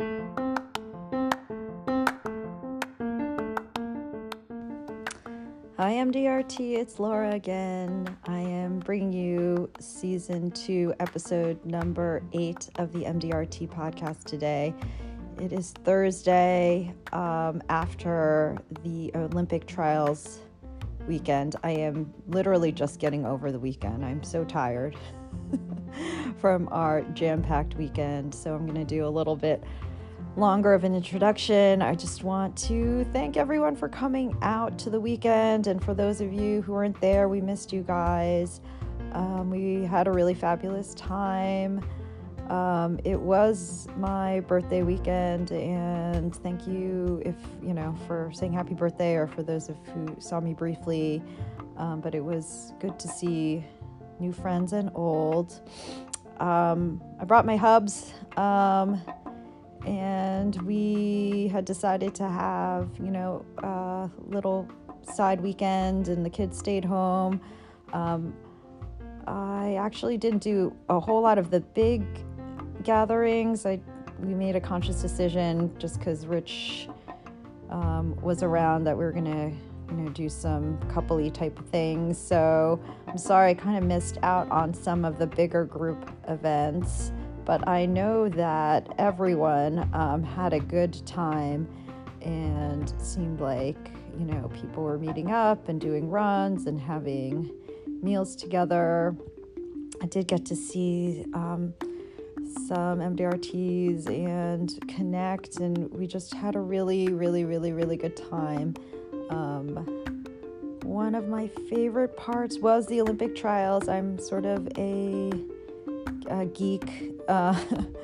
Hi, MDRT, it's Laura again. I am bringing you season two, episode number eight of the MDRT podcast today. It is Thursday um, after the Olympic trials weekend. I am literally just getting over the weekend. I'm so tired from our jam packed weekend. So I'm going to do a little bit longer of an introduction. I just want to thank everyone for coming out to the weekend. And for those of you who weren't there, we missed you guys. Um, we had a really fabulous time. Um, it was my birthday weekend, and thank you if you know for saying happy birthday, or for those of who saw me briefly. Um, but it was good to see new friends and old. Um, I brought my hubs, um, and we had decided to have you know a little side weekend, and the kids stayed home. Um, I actually didn't do a whole lot of the big gatherings. I we made a conscious decision just because Rich um, was around that we were gonna you know do some coupley type of things. So I'm sorry I kind of missed out on some of the bigger group events, but I know that everyone um, had a good time and seemed like you know people were meeting up and doing runs and having meals together. I did get to see um, some MDRTs and connect, and we just had a really, really, really, really good time. Um, one of my favorite parts was the Olympic trials. I'm sort of a, a geek, uh,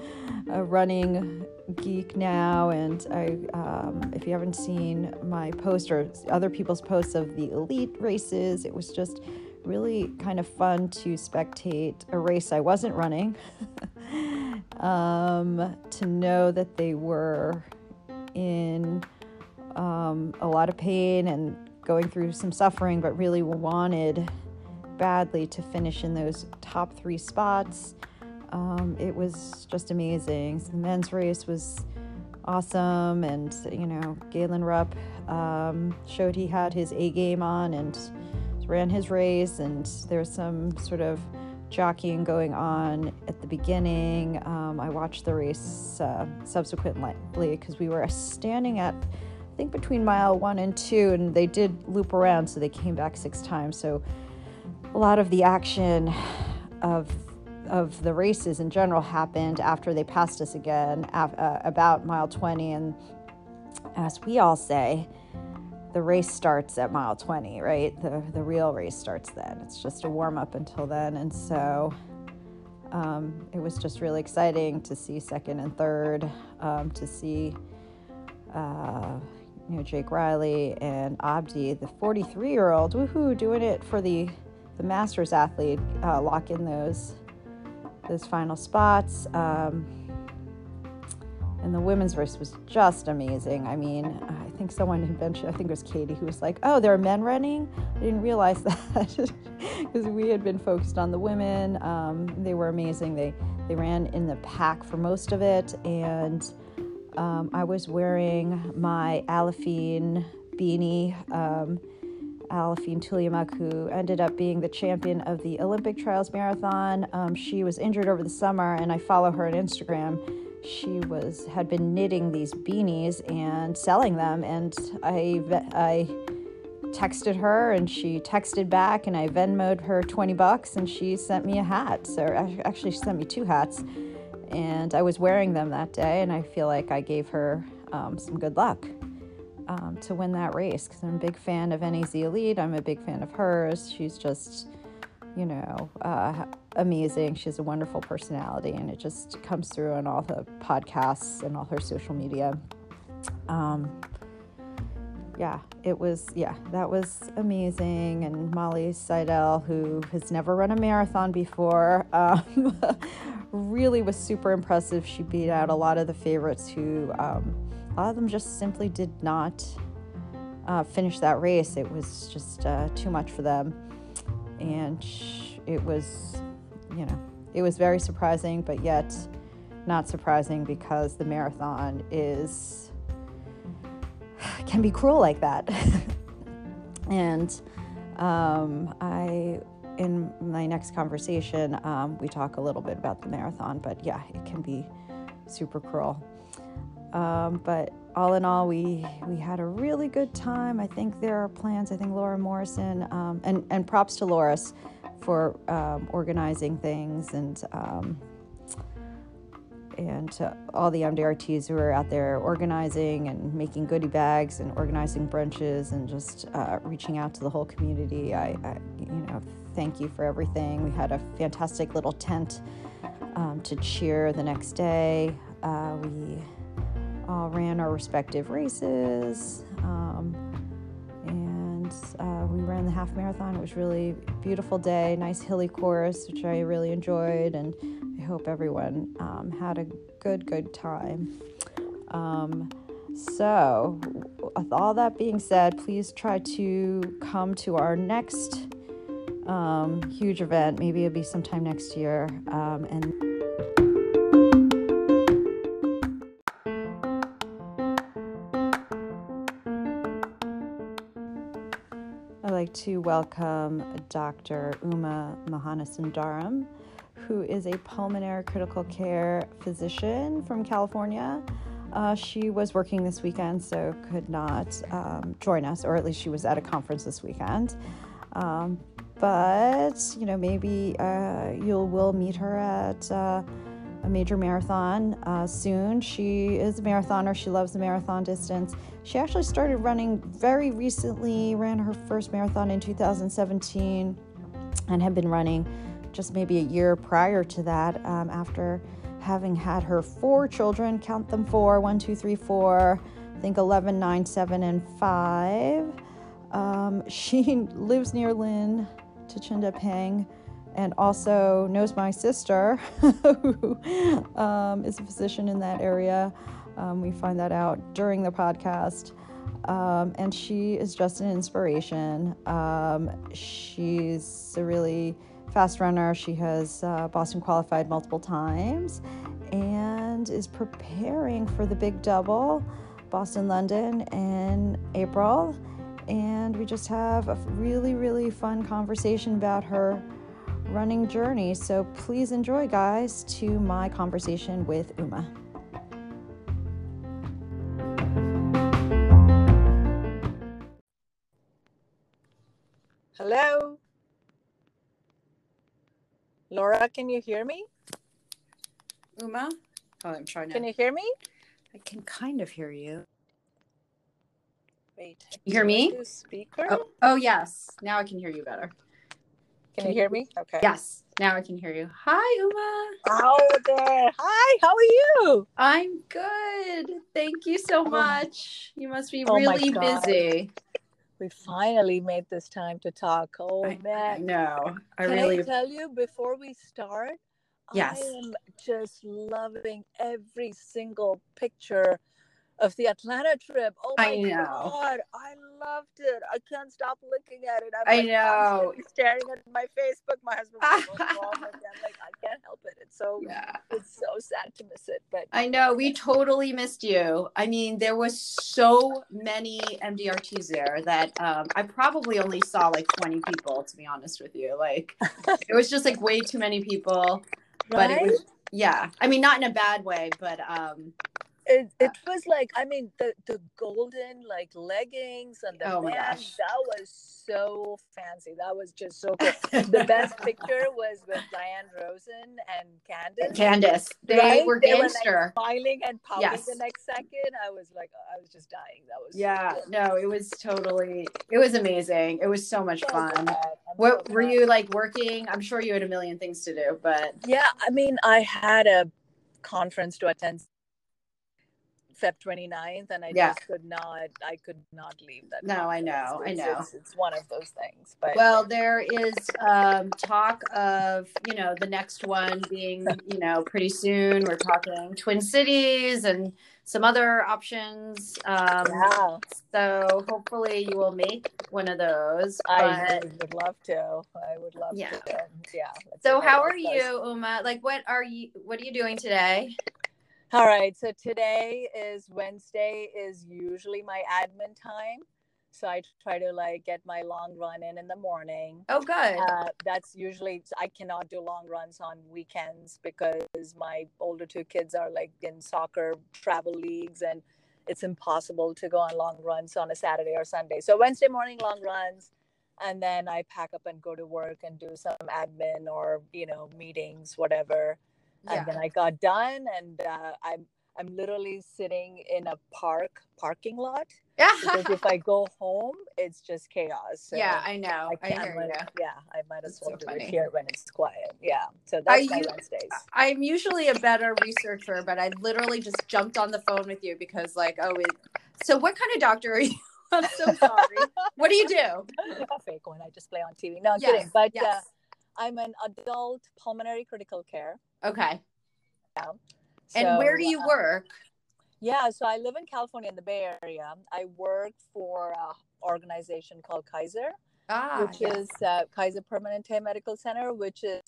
a running geek now, and I, um, if you haven't seen my post or other people's posts of the elite races, it was just really kind of fun to spectate a race I wasn't running. um, to know that they were in um, a lot of pain and going through some suffering, but really wanted badly to finish in those top three spots. Um, it was just amazing. So the men's race was awesome, and you know, Galen Rupp um, showed he had his A game on and ran his race, and there was some sort of jockeying going on at the beginning. Um, I watched the race uh, subsequently because we were standing at, I think, between mile one and two, and they did loop around, so they came back six times. So a lot of the action of of the races in general happened after they passed us again, uh, about mile 20, and as we all say, the race starts at mile 20, right? The, the real race starts then. It's just a warm up until then. And so um, it was just really exciting to see second and third, um, to see, uh, you know, Jake Riley and Abdi, the 43 year old, woohoo, doing it for the, the Masters athlete, uh, lock in those, those final spots. Um, and the women's race was just amazing. I mean, I think someone mentioned, I think it was Katie, who was like, "Oh, there are men running." I didn't realize that because we had been focused on the women. Um, they were amazing. They they ran in the pack for most of it, and um, I was wearing my Aliphine beanie. Um, Aliphine Tuliamuk, who ended up being the champion of the Olympic Trials Marathon. Um, she was injured over the summer, and I follow her on Instagram she was had been knitting these beanies and selling them and I I texted her and she texted back and I Venmoed her 20 bucks and she sent me a hat. So actually she sent me two hats and I was wearing them that day and I feel like I gave her um, some good luck um, to win that race because I'm a big fan of NAZ Elite. I'm a big fan of hers. She's just, you know, uh, amazing. She has a wonderful personality, and it just comes through on all the podcasts and all her social media. Um, yeah, it was, yeah, that was amazing. And Molly Seidel, who has never run a marathon before, um, really was super impressive. She beat out a lot of the favorites who, um, a lot of them just simply did not uh, finish that race. It was just uh, too much for them. And it was you know, it was very surprising, but yet not surprising because the marathon is can be cruel like that. and um, I, in my next conversation, um, we talk a little bit about the marathon, but yeah, it can be super cruel. Um, but all in all, we we had a really good time. I think there are plans. I think Laura Morrison um, and and props to Loris for um, organizing things and um, and to all the MDRTs who are out there organizing and making goodie bags and organizing brunches and just uh, reaching out to the whole community. I, I, you know, thank you for everything. We had a fantastic little tent um, to cheer the next day. Uh, we all ran our respective races. Um, and uh, we ran the half marathon. It was really beautiful day, nice hilly course, which I really enjoyed, and I hope everyone um, had a good, good time. Um, so, with all that being said, please try to come to our next um, huge event. Maybe it'll be sometime next year, um, and. To welcome Dr. Uma Mahanasundaram, who is a pulmonary critical care physician from California. Uh, she was working this weekend, so could not um, join us, or at least she was at a conference this weekend. Um, but you know, maybe uh, you'll will meet her at uh, a major marathon uh, soon. She is a marathoner. She loves the marathon distance. She actually started running very recently. Ran her first marathon in 2017, and had been running just maybe a year prior to that. Um, after having had her four children, count them four, one, two, three, four. I think 11, 9, 7, and 5. Um, she lives near Lynn, Tachinda Peng, and also knows my sister, who um, is a physician in that area. Um, we find that out during the podcast. Um, and she is just an inspiration. Um, she's a really fast runner. She has uh, Boston qualified multiple times and is preparing for the big double, Boston London, in April. And we just have a really, really fun conversation about her running journey. So please enjoy, guys, to my conversation with Uma. Hello. Laura, can you hear me? Uma? Oh, I'm trying to. Can you hear me? I can kind of hear you. Wait. Can You hear me? Speaker? Oh, oh yes. Now I can hear you better. Can you hear me? Okay. Yes. Now I can hear you. Hi, Uma. Oh there. Hi, how are you? I'm good. Thank you so Oh. much. You must be Oh really busy. We finally made this time to talk. Oh I, I man. know. I Can really I tell you before we start? Yes. I am just loving every single picture of the Atlanta trip. Oh my I know. god, I loved it. I can't stop looking at it. I'm I like know. staring at my Facebook. My husband was like, "Oh my God," I'm like, I can't help it. It's so yeah. it's so sad to miss it. But I know we totally missed you. I mean, there was so many MDRTs there that um, I probably only saw like 20 people, to be honest with you. Like, it was just like way too many people. But it Right? was, yeah. I mean, not in a bad way, but um, it, uh, it was like I mean the the golden like leggings and the Oh gosh. that was so fancy. That was just so cool. the best picture was with Diane Rosen and Candace. Candace, they right? were They gangster. like, smiling and pouting Yes. the next second. I was like, I was just dying. That was so yeah, good. no, it was totally, it was amazing. It was so much So fun. What so were you like working? I'm sure you had a million things to do, but Yeah, I mean, I had a conference to attend. Feb 29th, and I Yeah. just could not. I could not leave that. No, I conference. know, I know. It's, it's one of those things. But Well, there is um, talk of you know the next one being you know pretty soon. We're talking Twin Cities and some other options. Um, yeah, So hopefully you will make one of those. I but- would, love to. I would love Yeah. to. Yeah. so how are you, Uma? Like, what are you? What are you doing today? All right. So today is Wednesday. Is usually my admin time. So I try to like get my long run in in the morning. Oh, good. Uh, that's usually I cannot do long runs on weekends because my older two kids are like in soccer travel leagues and it's impossible to go on long runs on a Saturday or Sunday. So Wednesday morning long runs and then I pack up and go to work and do some admin or you know meetings whatever. Yeah. And then I got done and uh, I'm I'm literally sitting in a park parking lot Yeah. because if I go home it's just chaos. So yeah, I know. I I, can't. hear let- you. Yeah, I might as That's well so do it here when it's quiet. Yeah, so that's my you- Wednesdays. I'm usually a better researcher, but I literally just jumped on the phone with you because, like, oh, it, so what kind of doctor are you? I'm so sorry. what do you do? a fake one. I just play on TV. No, I'm Yes, kidding. But uh. I'm an adult pulmonary critical care. Okay. And So, where do you uh, work? Yeah, so I live in California in the Bay Area. I work for an organization called Kaiser. Ah, which yes. is uh, Kaiser Permanente Medical Center, which is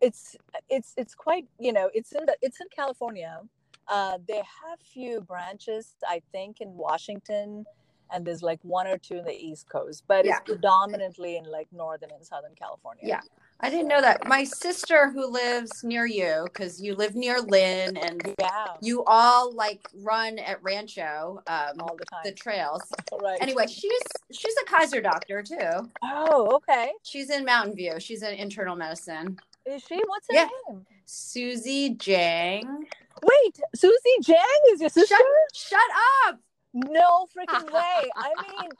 it's it's it's quite you know it's in the it's in California. Uh, they have few branches, I think, in Washington, and there's like one or two in the East Coast, but Yeah. it's predominantly in like Northern and Southern California. Yeah. I didn't know that. My sister who lives near you, because you live near Lynn and yeah, you all like run at Rancho, um, all the time. the trails. right. Anyway, she's she's a Kaiser doctor too. oh, okay. She's in Mountain View. She's in internal medicine. Is she? What's her Yeah. name? Susie Jang. Wait, Susie Jang is your sister? Shut, shut up. No freaking way. I mean,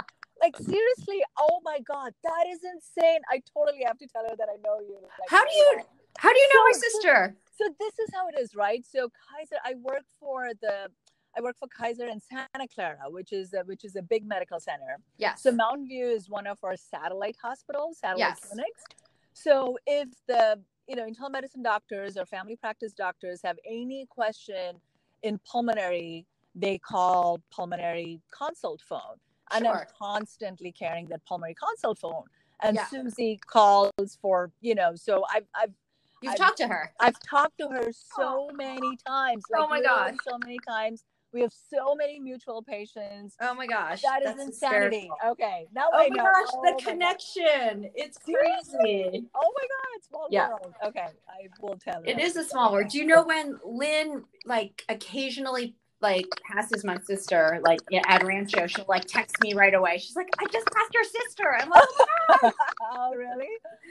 like seriously, oh my god, that is insane. I totally have to tell her that I know you. Like, How do you-. How do you know my So- sister? So this is how it is, right? So Kaiser, I work for the I work for Kaiser in Santa Clara, which is a, which is a big medical center. Yes. So Mountain View is one of our satellite hospitals, satellite Yes. clinics. So if the you know internal medicine doctors or family practice doctors have any question in pulmonary, they call pulmonary consult phone, and I'm constantly carrying that pulmonary consult phone. And Yeah. Susie calls for you know. So I've I've You've I- talked to her. I've talked to her so oh. many times. Oh my literally gosh. So many times. We have so many mutual patients. Oh my gosh. That is insanity. hysterical. Okay. Now Oh I my know. gosh, Oh the my God. connection. It's crazy. Oh my God. It's small Yeah. world. Okay. I will tell her. It is a small world. Do you know when Lynn like occasionally like passes my sister like at Rancho, she'll like text me right away. She's like, I just passed your sister. I'm like, oh, really?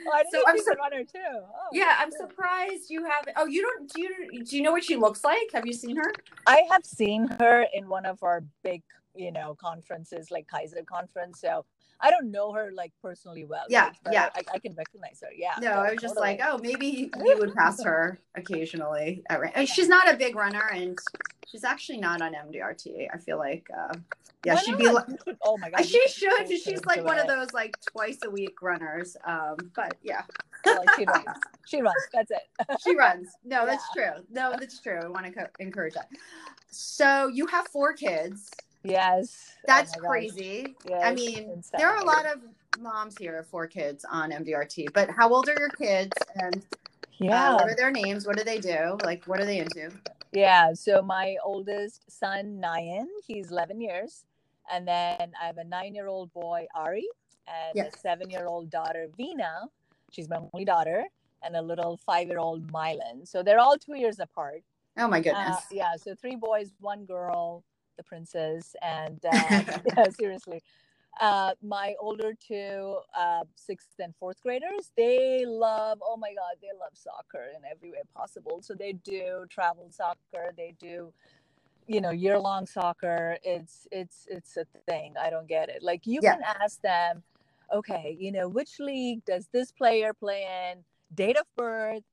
Oh, I didn't So know I'm sur- a runner too. Oh, Yeah, I'm good. surprised you haven't. Oh, you don't. Do you do you know what she looks like? Have you seen her? I have seen her in one of our big, you know, conferences like Kaiser conference. So I don't know her like personally well. Yeah, right? Yeah. I, I can recognize her. Yeah. No, I was just totally. like, oh, maybe you would pass her occasionally. At Ran- and she's not a big runner, and she's actually not on MDRT. I feel like, uh, yeah, Why she'd be. not? Li- You should- oh my god. she should. She's like one of those like twice a week runners. Um, but yeah, Well, she runs. She runs. That's it. she runs. No, that's true. No, that's true. I want to co- encourage that. So you have four kids. Yes. Oh That's gosh. crazy. Yes, I mean, there are a lot of moms here of four kids on MDRT. But how old are your kids? And uh, Yeah. what are their names? What do they do? Like, what are they into? Yeah. So my oldest son, Nayan, he's 11 years. And then I have a nine year old boy, Ari, and Yes. a seven year old daughter, Vina. She's my only daughter, and a little five year old, Mylan. So they're all two years apart. Oh my goodness. Uh, yeah. So three boys, one girl, the princess. And uh, yeah, seriously. Uh, my older two, uh, sixth and fourth graders, they love, oh my God, they love soccer in every way possible. So they do travel soccer, they do, you know, year long soccer. It's, it's, it's a thing. I don't get it. Like you Yeah. can ask them, okay, you know, which league does this player play in? Date of birth,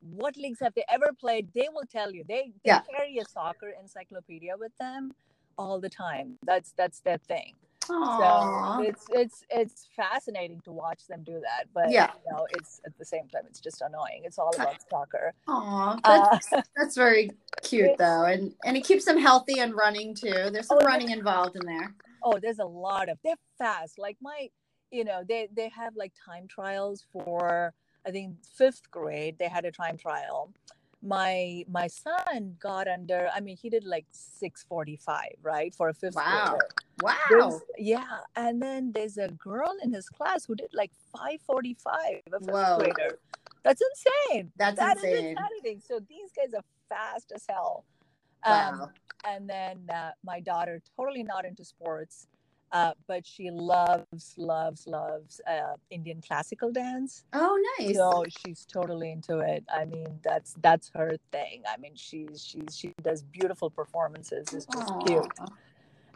what leagues have they ever played they will tell you they, they Yeah. carry a soccer encyclopedia with them all the time that's that's their thing Aw. so it's it's it's fascinating to watch them do that but Yeah. you know it's at the same time it's just annoying it's all about soccer Aw, Uh, that's, that's very cute though, and and it keeps them healthy and running too. There's some Oh, running involved in there. oh there's a lot of they're fast like my you know they they have like time trials for i think fifth grade they had a time trial my my son got under i mean he did like 645 right for a fifth Wow. grader Wow. There's- yeah and then there's a girl in his class who did like 545 a fifth Whoa. grader that's insane That's That is insane. insanity so these guys are fast as hell Wow. um, and then uh, my daughter totally not into sports uh, but she loves loves loves uh, indian classical dance oh, nice. so she's totally into it i mean that's that's her thing i mean she's she's she does beautiful performances it's just cute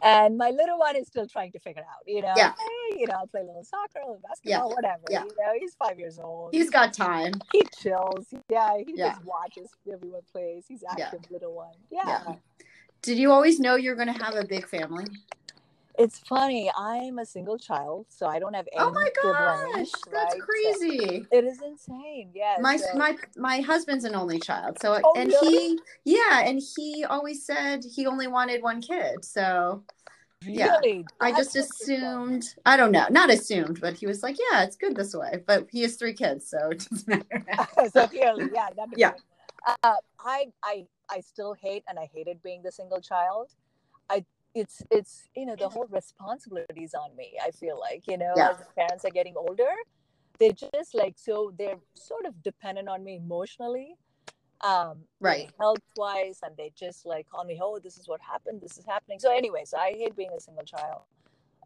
and my little one is still trying to figure it out you know Yeah. hey, you know I'll play a little soccer a little Yeah. basketball whatever Yeah. you know he's five years old He's got time. he chills yeah he Yeah. just watches everyone plays he's Yeah. active little one yeah. Yeah. Did you always know you're going to have a big family? It's funny. I'm a single child, so I don't have any Oh my siblings, gosh, that's right? So crazy. it is insane. Yeah. my so- my my husband's an only child so Oh, and really? he yeah and he always said he only wanted one kid so yeah, really, i just so assumed i don't know not assumed but he was like yeah it's good this way but he has three kids so it doesn't matter so clearly, yeah, Yeah. Uh, I, I, I still hate, and I hated being the single child. It's, it's, you know, the whole responsibility is on me. I feel like, you know, Yeah. as the parents are getting older, they're just like so they're sort of dependent on me emotionally, um, Right. health wise, and they just like call me, oh, this is what happened, this is happening. So, anyways, I hate being a single child.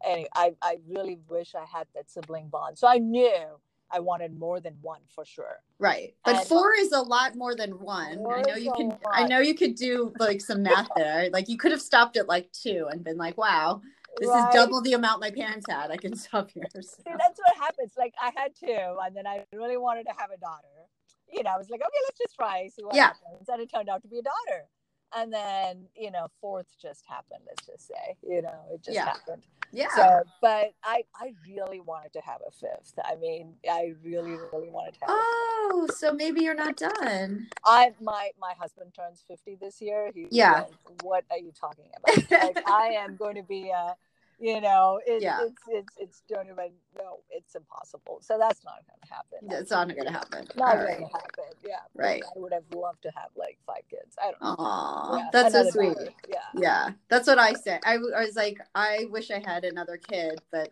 Anyway, I, I really wish I had that sibling bond. So I knew I wanted more than one for sure. right but And- four is a lot more than one i know you can i know you could do like some math there like you could have stopped at like two and been like wow this Right? is double the amount my parents had i can stop here so. See, that's what happens. Like I had two, and then I really wanted to have a daughter. You know, I was like, okay, let's just try, see what Yeah. happens. And it turned out to be a daughter. And then, you know, fourth just happened, let's just say. You know, it just Yeah. happened. yeah So but I I really wanted to have a fifth. I mean, I really, really wanted to have a oh so maybe you're not done I my my husband turns 50 this year. He's Yeah. like, what are you talking about? like I am going to be uh you know, it, Yeah. it's it's it's don't even no, it's impossible. So that's not gonna happen. It's not gonna happen. not gonna happen. Yeah. Right. I would have loved to have like five kids. I don't know. Yeah, that's so sweet. daughter. Yeah. Yeah, that's what I said. I, was like, I wish I had another kid, but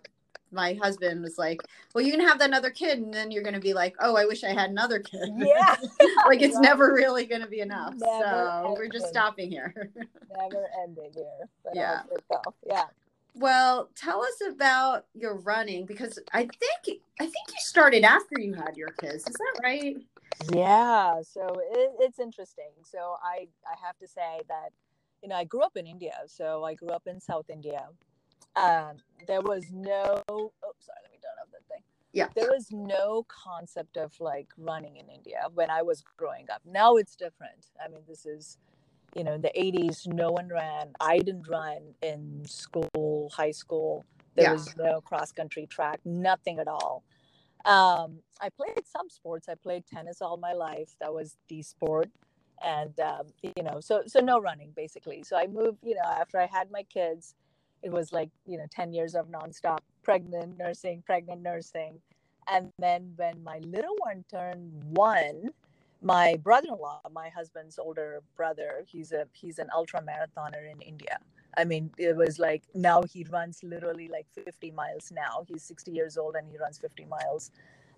my husband was like, well, you can have that another kid, and then you're gonna be like, oh, I wish I had another kid. Yeah. like it's Right. never really gonna be enough. Never so we're just stopping here. Never ending here. But Yeah. I'll take off. Yeah. Well, tell us about your running because I think I think you started after you had your kids. Is that right? Yeah, so it, it's interesting. So I I have to say that you know I grew up in India. So I grew up in South India. Um, there was no. Oh, sorry. Let me turn off that thing. Yeah. There was no concept of like running in India when I was growing up. Now it's different. I mean, this is, you know, in the 80s, no one ran. I didn't run in school, high school. There Yeah. was no cross country track, nothing at all. Um, I played some sports. I played tennis all my life. That was the sport. And, um, you know, so, so no running basically. So I moved, you know, after I had my kids, it was like, you know, 10 years of nonstop pregnant nursing, pregnant nursing. And then when my little one turned one, my brother-in-law, my husband's older brother, he's a he's an ultra marathoner in India. I mean, it was like now he runs literally like 50 miles now. He's 60 years old and he runs 50 miles.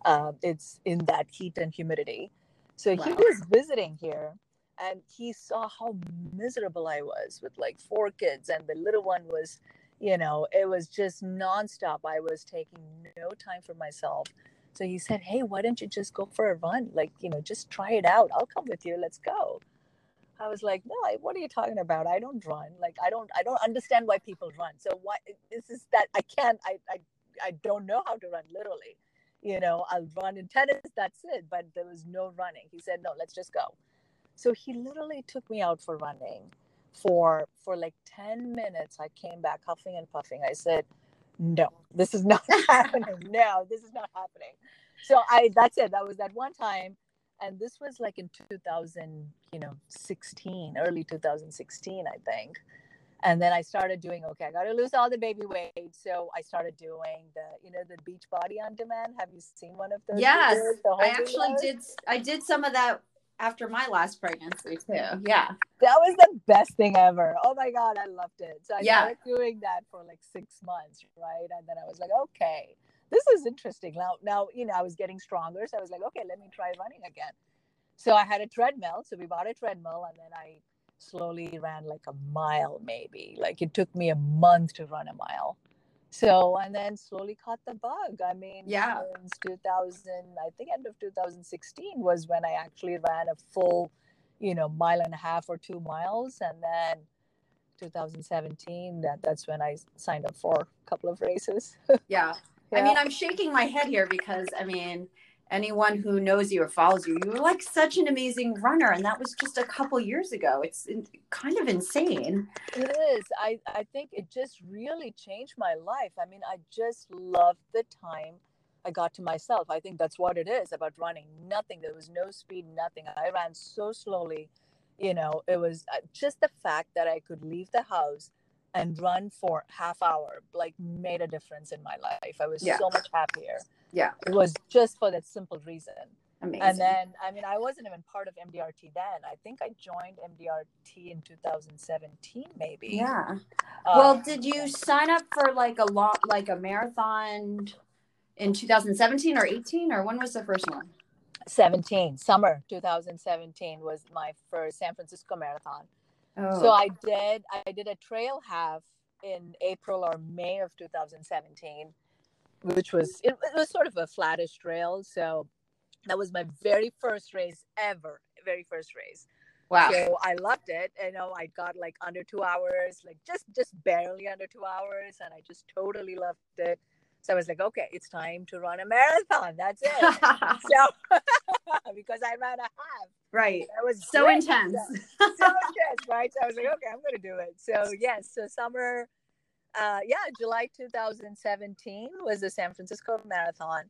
Uh, it's in that heat and humidity. So he was visiting here and he saw how miserable I was with like four kids and the little one was, you know, it was just nonstop. I was taking no time for myself. So he said, Hey, why don't you just go for a run? Like, you know, just try it out. I'll come with you. Let's go. I was like, no, I, what are you talking about? I don't run. Like, I don't, I don't understand why people run. So why this is that I can't, I, I, I don't know how to run literally, you know, I'll run in tennis, that's it. But there was no running. He said, no, let's just go. So he literally took me out for running for for like 10 minutes. I came back huffing and puffing. I said, no, this is not happening. No, this is not happening. So I that's it. That was that one time. And this was like in 2000, you know, 16, early 2016, I think and then I started doing okay. I got to lose all the baby weight, so I started doing the you know the beach body on demand. Have you seen one of those? Yes, I actually videos? did. I did some of that after my last pregnancy too. Yeah, that was the best thing ever. Oh my god, I loved it. So I yeah. started doing that for like six months, right? And then I was like, okay, this is interesting. Now, now you know I was getting stronger, so I was like, okay, let me try running again. So I had a treadmill. So we bought a treadmill, and then I slowly ran like a mile maybe like it took me a month to run a mile so and then slowly caught the bug. I mean yeah. since 2000 i think end of 2016 was when i actually ran a full you know mile and a half or two miles. And then 2017 that that's when i signed up for a couple of races. Yeah. yeah. i mean i'm shaking my head here because i mean anyone who knows you or follows you, you were like such an amazing runner, and that was just a couple years ago. It's kind of insane. It is. I I think it just really changed my life. I mean, I just loved the time I got to myself. I think that's what it is about running. Nothing. There was no speed. Nothing. I ran so slowly. You know, it was uh, just the fact that I could leave the house and run for half hour like made a difference in my life. I was yeah. so much happier. Yeah. It was just for that simple reason. Amazing. And then, I mean, I wasn't even part of MDRT then. I think I joined MDRT in 2017, maybe. Yeah. Um, well, did you sign up for like a long, like a marathon in 2017 or 18, or when was the first one? 17, summer 2017 was my first San Francisco marathon. Oh. So I did, I did a trail half in April or May of 2017 which was it, it was sort of a flattish trail. So that was my very first race ever, very first race. Wow. So I loved it. You know, I got like under two hours, like just just barely under two hours, and I just totally loved it. So I was like, okay, it's time to run a marathon. That's it. so because I ran a half. Right. That was so great. intense. so, so intense, right? So I was like, okay, I'm gonna do it. So yes, so summer uh, yeah, July 2017 was the San Francisco Marathon,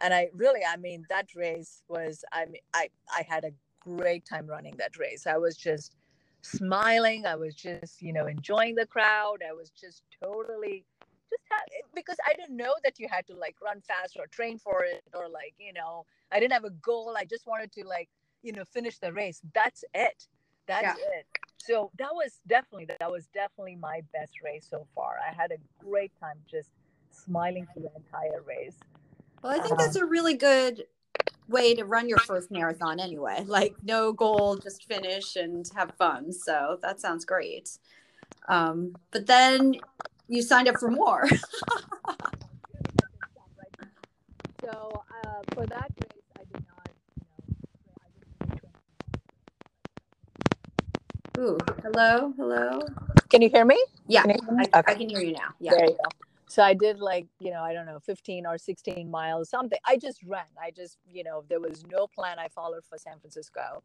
and I really, I mean, that race was, I mean, I I had a great time running that race. I was just smiling. I was just, you know, enjoying the crowd. I was just totally because I didn't know that you had to like run fast or train for it or like, you know, I didn't have a goal. I just wanted to like, you know, finish the race. That's it. That's yeah. it so that was definitely that was definitely my best race so far. I had a great time just smiling through the entire race. Well, I think um, that's a really good way to run your first marathon anyway. Like no goal, just finish and have fun. So that sounds great. Um, but then you signed up for more. so uh, for that race, I did not. You know, Ooh, hello, hello. Can you hear me? Yeah, I, okay. I, can hear you now. Yeah. There you go. So I did like, you know, I don't know, 15 or 16 miles, something. I just ran. I just, you know, there was no plan I followed for San Francisco.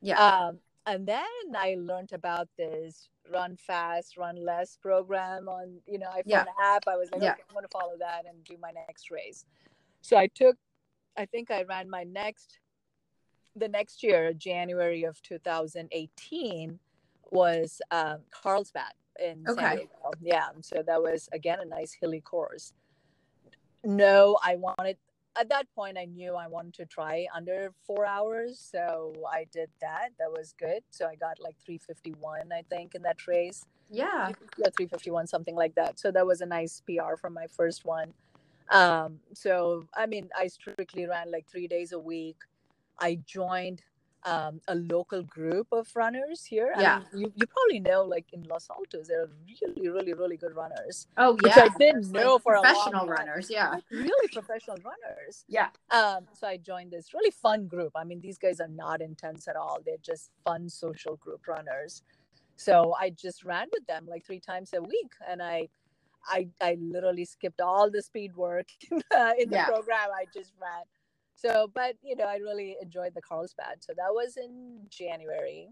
Yeah. Um, and then I learned about this run fast, run less program on, you know, I found yeah. an app. I was like, yeah. okay, I'm going to follow that and do my next race. So I took, I think I ran my next the next year, January of 2018, was um, Carlsbad in okay. San Diego. Yeah, so that was again a nice hilly course. No, I wanted at that point I knew I wanted to try under four hours, so I did that. That was good. So I got like 351, I think, in that race. Yeah, yeah, 351, something like that. So that was a nice PR from my first one. Um, so I mean, I strictly ran like three days a week. I joined um, a local group of runners here. Yeah. I mean, you, you probably know, like in Los Altos, there are really, really, really good runners. Oh, yeah. Which I didn't know like for professional runners. Yeah. really professional runners. Yeah. Um, so I joined this really fun group. I mean, these guys are not intense at all. They're just fun social group runners. So I just ran with them like three times a week. And I, I I literally skipped all the speed work in the, in the Yeah. program. I just ran. So, but you know, I really enjoyed the Carlsbad. So that was in January,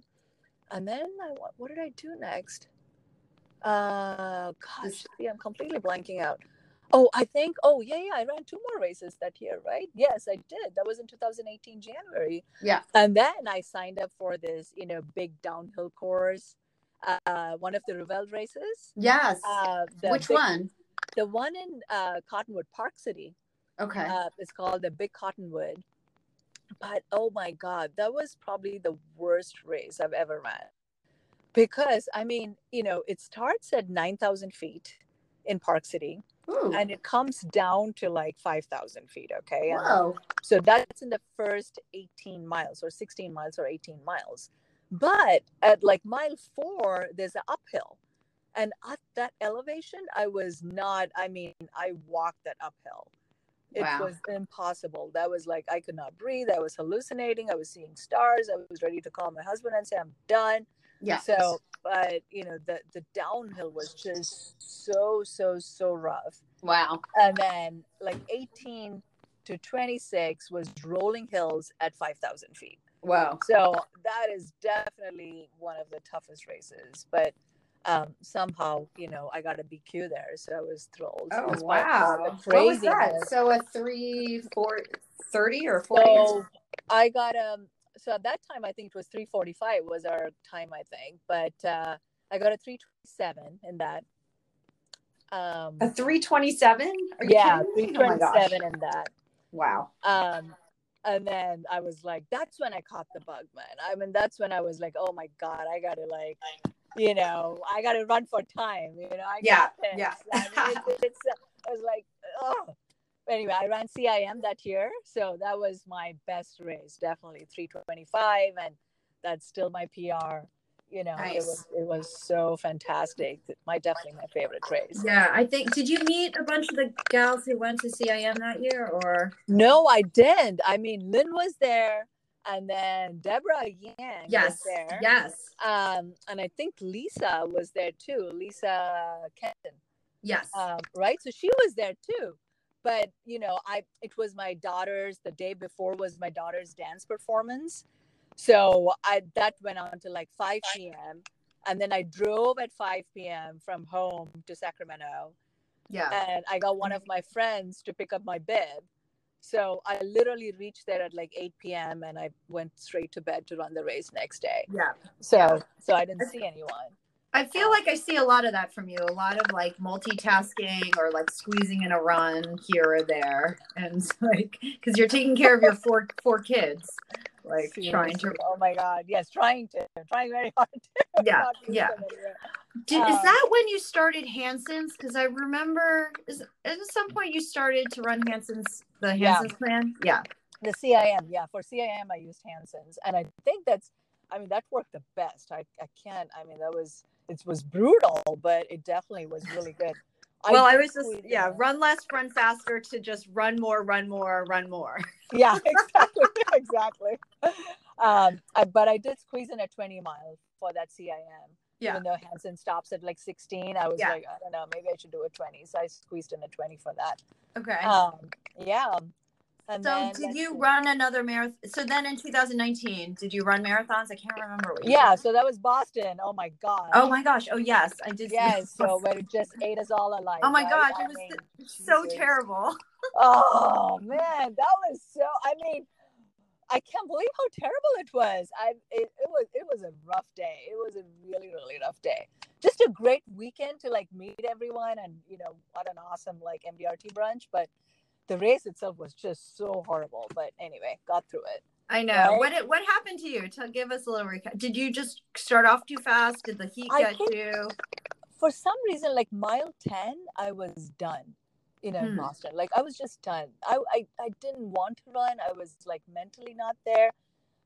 and then I, what, did I do next? Uh, gosh, I'm completely blanking out. Oh, I think. Oh, yeah, yeah. I ran two more races that year, right? Yes, I did. That was in 2018 January. Yeah. And then I signed up for this, you know, big downhill course, uh, one of the Revel races. Yes. Uh, Which big- one? The one in uh, Cottonwood Park City. Okay. Uh, it's called the Big Cottonwood. But oh my God, that was probably the worst race I've ever ran. Because I mean, you know, it starts at 9,000 feet in Park City Ooh. and it comes down to like 5,000 feet. Okay. And so that's in the first 18 miles or 16 miles or 18 miles. But at like mile four, there's an uphill. And at that elevation, I was not, I mean, I walked that uphill. It Wow. was impossible. That was like, I could not breathe. I was hallucinating. I was seeing stars. I was ready to call my husband and say, I'm done. Yeah. So, but you know, the, the downhill was just so, so, so rough Wow. and then like 18 to 26 was rolling hills at 5000 feet Wow. so that is definitely one of the toughest races but um, somehow you know i got a bq there so i was thrilled Oh despite wow. the What was that? So a three, four, 30 or 40? so i got um so at that time i think it was 345 was our time i think but uh i got a 327 in that um a 327? Are you yeah me? Oh 327 in that Wow. um and then i was like that's when i caught the bug man i mean that's when i was like oh my god i gotta like you know i gotta run for time you know i Yeah, got yeah. I mean, it's, it's, i was like oh anyway i ran cim that year so that was my best race definitely 325 and that's still my pr you know it was it was so fantastic my definitely my favorite race Yeah, I think. Did you meet a bunch of the gals who went to CIM that year, or? No, I didn't. I mean, Lynn was there, and then Deborah Yang Yes. was there. Yes. Um, and I think Lisa was there too. Lisa Kenton, Yes. um, right? So she was there too. But you know, I it was my daughter's. The day before was my daughter's dance performance, so I that went on to like 5 p.m. And then I drove at 5 p.m. from home to Sacramento yeah. and I got one of my friends to pick up my bib. So I literally reached there at like 8 p.m. and I went straight to bed to run the race next day. Yeah. So Yeah. so I didn't see anyone. I feel like I see a lot of that from you. A lot of like multitasking or like squeezing in a run here or there, and like because you're taking care of your four four kids, like trying to. Oh my God! Yes, trying to, trying very hard. To Yeah, yeah. Did, is Um, that when you started Hanson's? Because I remember is, at some point you started to run Hanson's the Yeah. Hanson's plan. Yeah. The CIM, yeah, for CIM I used Hanson's, and I think that's, I mean, that worked the best. I, I can't. I mean, that was it was brutal, but it definitely was really good. Well, I did was just squeeze yeah, run less, run faster to just run more, run more, run more. yeah exactly exactly um I, but i did squeeze in a 20 mile for that cim Yeah. even though Hanson stops at like 16 i was Yeah. like i don't know maybe i should do a 20 so i squeezed in a 20 for that Okay. um yeah and so then, did you run another marathon? So then in 2019, did you run marathons? I can't remember. What you yeah did. so that was boston oh my god Oh my gosh. Oh yes, I did. yes so where it just ate us all alive Oh my right? gosh, I it was mean, so Jesus. terrible. Oh man, that was so. I mean, I can't believe how terrible it was. I it, it was it was a rough day. It was a really really rough day. Just a great weekend to like meet everyone and you know what an awesome like MDRT brunch. But the race itself was just so horrible. But anyway, got through it. I know. Right? What it, what happened to you? To give us a little recap. Did you just start off too fast? Did the heat I get you? For some reason, like mile ten, I was done. You know, Hmm. Boston. Like I was just done. I, I I didn't want to run. I was like mentally not there.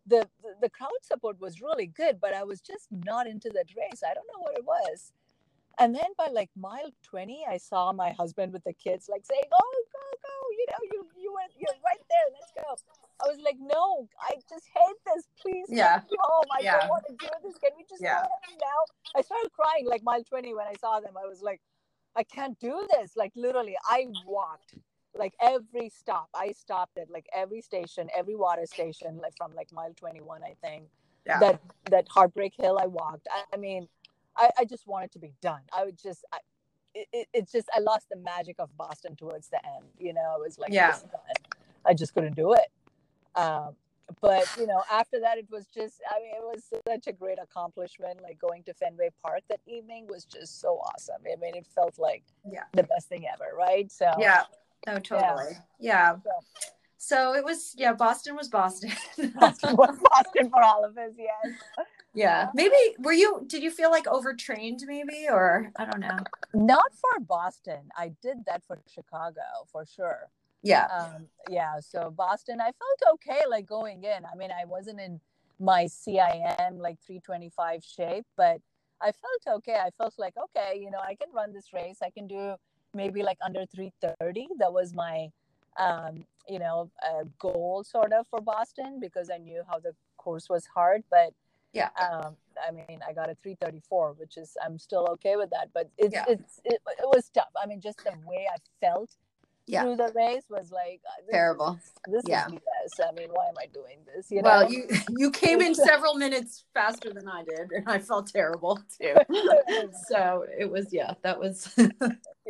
The, the the crowd support was really good, but I was just not into that race. I don't know what it was. And then by like mile 20, I saw my husband with the kids like saying, Oh, go, go, you know, you you went you're right there, let's go. I was like, No, I just hate this. Please Yeah. take me home. I Yeah. don't want to do this. Can we just Yeah. now? I started crying like mile 20 when I saw them. I was like, I can't do this. Like literally, I walked like every stop. I stopped at like every station, every water station, like from like mile 21, I think. Yeah. That that Heartbreak Hill I walked. I, I mean, I, I just wanted to be done. I would just I, it, it, it's just I lost the magic of Boston towards the end. You know, it was like Yeah. this is done. I just couldn't do it. Um, but you know, after that, it was just I mean, it was such a great accomplishment. Like going to Fenway Park that evening was just so awesome. I mean, it felt like Yeah. the best thing ever, right? So Yeah. No, totally. Yeah. So, So it was, yeah, Boston was Boston. Boston was Boston for all of us, yes. yeah. Maybe, were you, did you feel like overtrained maybe? Or I don't know. Not for Boston. I did that for Chicago for sure. Yeah. um yeah so boston i felt okay like going in i mean i wasn't in my cim like 325 shape but i felt okay i felt like okay you know i can run this race i can do maybe like under 330 that was my um you know uh, goal sort of for boston because i knew how the course was hard but Yeah. um i mean i got a 334 which is i'm still okay with that but it's Yeah. it's it, it was tough i mean just the way i felt Yeah. through the race was like uh, this Terrible. Is, this Yeah. is BS. I mean, why am I doing this? You know. Well, you you came in several minutes faster than I did, and I felt terrible too. so it was yeah, that was yeah.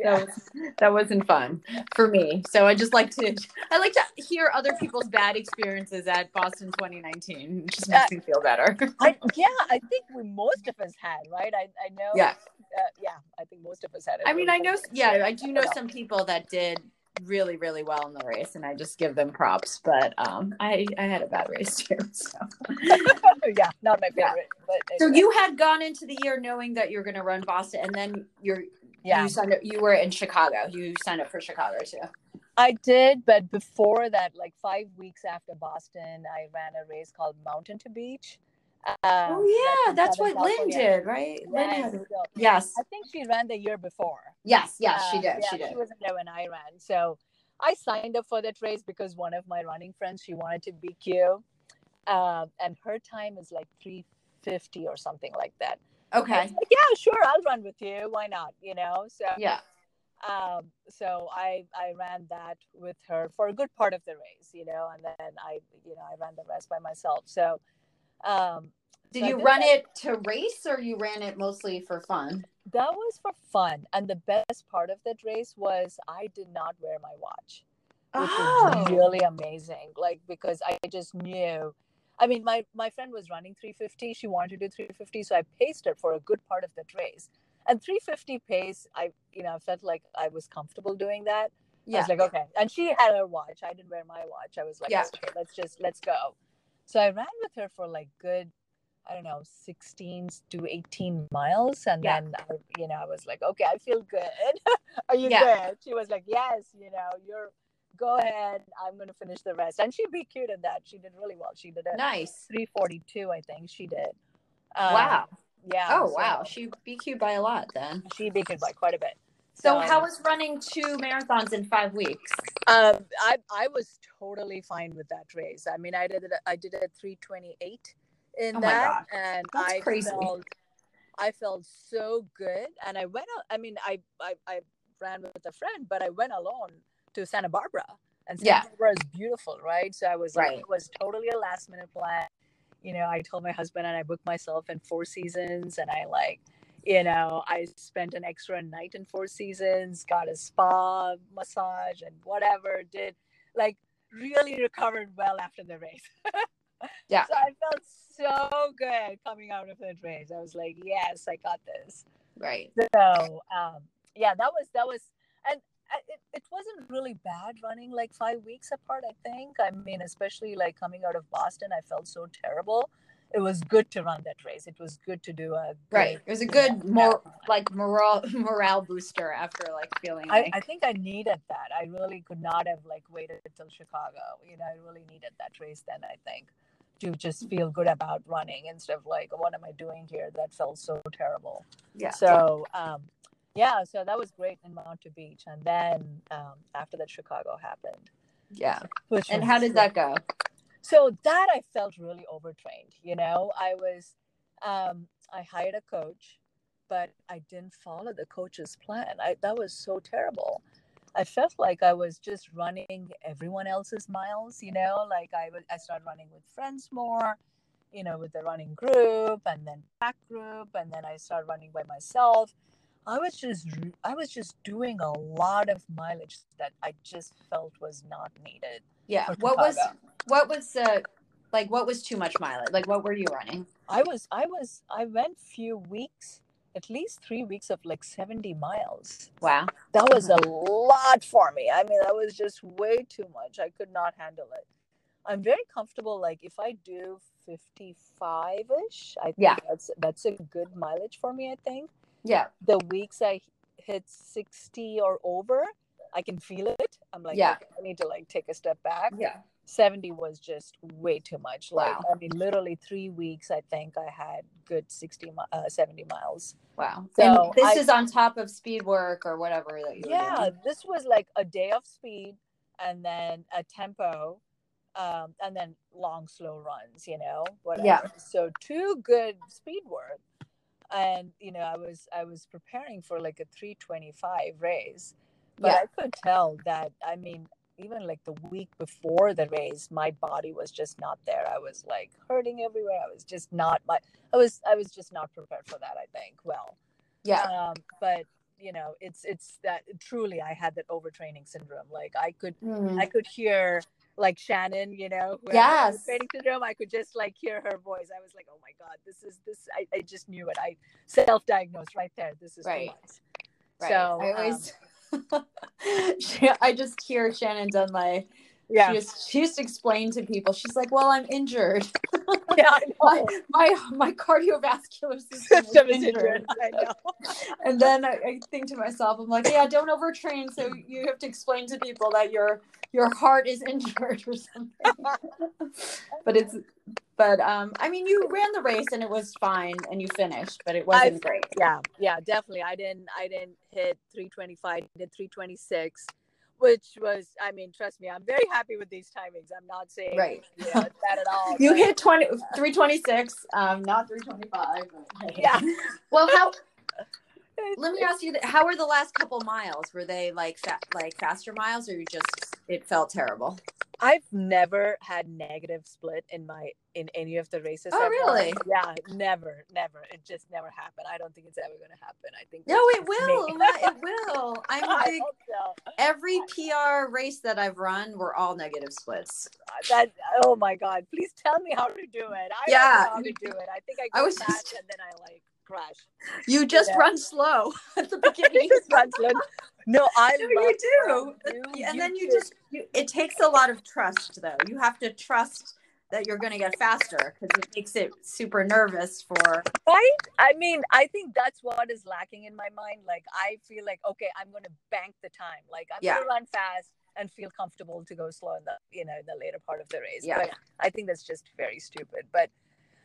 that was that wasn't fun for me. So I just like to I like to hear other people's bad experiences at Boston 2019. It just makes me feel better. I, yeah, I think we most of us had right. I I know. Yeah. Uh, yeah, I think most of us had it. I mean, I know yeah, I do know some people that did really really well in the race and I just give them props, but um I I had a bad race too. So yeah, not my Yeah. favorite. But So anyway. you had gone into the year knowing that you're going to run Boston, and then you're yeah, you signed up. You were in Chicago. You signed up for Chicago too. I did. But before that, like five weeks after Boston, I ran a race called Mountain to Beach. Um, oh yeah, that's what Lynn did, right? Lynn Yes, had, so- yes, I think she ran the year before. yes, yes. She Uh, did. yeah, she did. She wasn't there when I ran. So I signed up for that race because one of my running friends, she wanted to BQ. Um, and her time is like 350 or something like that. Okay. like, yeah, sure, I'll run with you. Why not? You know? So Yeah. um, so I I ran that with her for a good part of the race, you know, and then I, you know, I ran the rest by myself. So um Did So you run that. it to race, or you ran it mostly for fun? that was for fun. And the best part of that race was I did not wear my watch. which Oh. was really amazing. Like because I just knew. I mean, my my friend was running 350. She wanted to do 350, so I paced her for a good part of that race. And 350 pace, I you know felt like I was comfortable doing that. I Yeah. was like, okay. And she had her watch. I didn't wear my watch. I was like, Yeah. okay, let's just let's go. So I ran with her for like good, I don't know, 16 to 18 miles, and Yeah. then I, you know I was like, okay, I feel good. Are you Yeah. good? She was like, yes. You know, you're go ahead. I'm going to finish the rest. And she BQ'd in that. She did really well. She did a Nice. 342, I think she did. Um, Wow. Yeah. Oh so wow. She BQ by a lot then. She BQ'd by quite a bit. So how was running two marathons in five weeks? Um, I I was totally fine with that race. I mean, I did it. I did a 328 in Oh that, and That's I crazy. felt I felt so good. And I went. I mean, I, I I ran with a friend, but I went alone to Santa Barbara, and Santa Yeah. Barbara is beautiful, right? So I was like, Right. it was totally a last minute plan. You know, I told my husband, and I booked myself in Four Seasons, and I like. You know, I spent an extra night in Four Seasons, got a spa massage and whatever, did like really recovered well after the race. Yeah. So I felt so good coming out of that race. I was like, yes, I got this. Right. So um, yeah, that was that was, and it, it wasn't really bad running like five weeks apart. I think. I mean, especially like coming out of Boston, I felt so terrible. It was good to run that race. It was good to do a good, Right. It was a good know, more like morale morale booster after like feeling I, like I think I needed that. I really could not have like waited until Chicago. You know, I really needed that race then, I think, to just feel good about running instead of like, what am I doing here? That felt so terrible. yeah. So, um, yeah, so that was great in Mountain Beach. And then um, after that, Chicago happened. Yeah. Which And how did that go? So that I felt really overtrained. You know, I was, um, I hired a coach, but I didn't follow the coach's plan. I that was so terrible. I felt like I was just running everyone else's miles, you know, like I I started running with friends more, you know, with the running group and then back group and then I started running by myself. I was just I was just doing a lot of mileage that I just felt was not needed. Yeah. What was what was uh like what was too much mileage? Like what were you running? I was I was I went few weeks, at least three weeks of like 70 miles. Wow. That was a lot for me. I mean, that was just way too much. I could not handle it. I'm very comfortable. Like if I do 55 ish, I think Yeah. that's that's a good mileage for me, I think. Yeah. The weeks I hit 60 or over, I can feel it. I'm like, Yeah. okay, I need to like take a step back. Yeah. 70 was just way too much. Like, Wow. I mean, literally three weeks, I think I had good 60, uh, 70 miles. Wow. So and this I- is on top of speed work or whatever that you Yeah, this was like a day of speed and then a tempo um, and then long, slow runs, you know, whatever. Yeah. So two good speed work. And, you know, I was, I was preparing for like a 325 race, but Yeah. I could tell that, I mean, even like the week before the race, my body was just not there. I was like hurting everywhere. I was just not my, I was, I was just not prepared for that, I think. Well, Yeah. um, but you know it's it's that truly i had that overtraining syndrome like i could Mhm. i could hear like shannon you know Yes. overtraining syndrome i could just like hear her voice i was like oh my god this is this i, I just knew it i self-diagnosed right there this is Right. Right. so I um, always She- I just hear Shannon Dunlay. yeah She just she just explained to people. She's like, "Well, I'm injured. yeah i my know my my cardiovascular system, System is is injured." injured. i know And then I, I think to myself, I'm like, "Yeah, don't overtrain. So you have to explain to people that your your heart is injured or something." but it's but um, I mean, you ran the race and it was fine, and you finished, but it wasn't great. yeah yeah definitely i didn't i didn't hit 325 I did 326 which was i mean trust me i'm very happy with these timings i'm not saying Right. you know, bad at all You hit 20, 326, um, not 325. but hey. yeah Well, how? Let me ask you: How were the last couple miles? Were they like fa- like faster miles, or you just it felt terrible? I've never had negative split in my in any of the races. Oh, I've really? Yeah, never, never. It just never happened. I don't think it's ever going to happen. I think No, it will. It will. I'm I big. so. Every PR race that I've run were all negative splits. That oh my god! Please tell me how to do it. I Yeah. don't know how to do it. I think I I was just- and then I like crash. You just Yeah. run slow at the beginning. Run slow. No, I No, love you do. You- and then you just you, it takes a lot of trust though. You have to trust that you're going to get faster because it makes it super nervous for right i mean i think that's what is lacking in my mind like i feel like okay i'm going to bank the time like i'm Yeah. going to run fast and feel comfortable to go slow in the you know in the later part of the race Yeah. but i think that's just very stupid but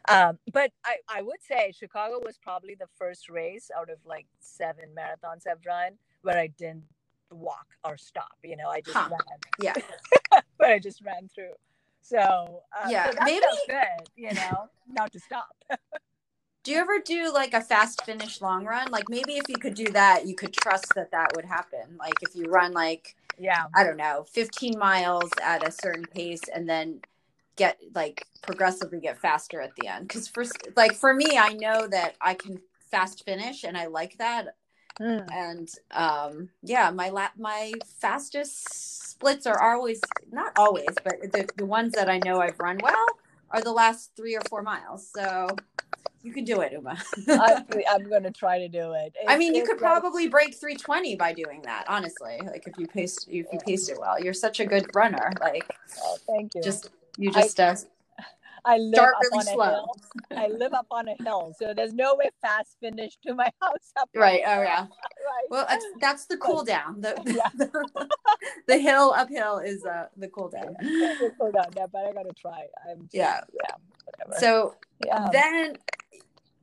um but i i would say chicago was probably the first race out of like seven marathons i've run where i didn't walk or stop you know i just Huh. ran Yeah. but i just ran through so uh, Yeah, so that maybe- good you know not to stop Do you ever do like a fast finish long run? Like maybe if you could do that, you could trust that that would happen. Like if you run like yeah I don't know, 15 miles at a certain pace and then get like progressively get faster at the end. Cuz for like for me, I know that I can fast finish and I like that. Mm. And um yeah, my lap my fastest splits are always not always, but the the ones that I know I've run well are the last 3 or 4 miles. So you can do it, Uma. I, I'm gonna try to do it. I mean, you could like- probably break 320 by doing that. Honestly, like if you paced, if you paced it well, you're such a good runner. Like Oh, thank you. just you just uh, I live start up really on a slow. hill. I live up on a hill, so there's no way fast finish to my house. Up right. Oh yeah. Right. Well, that's, that's the cool down. The, Yeah. the, the hill uphill is uh, the cool down. Hold on, yeah, but I gotta try. I'm just, Yeah. yeah, whatever. So yeah. then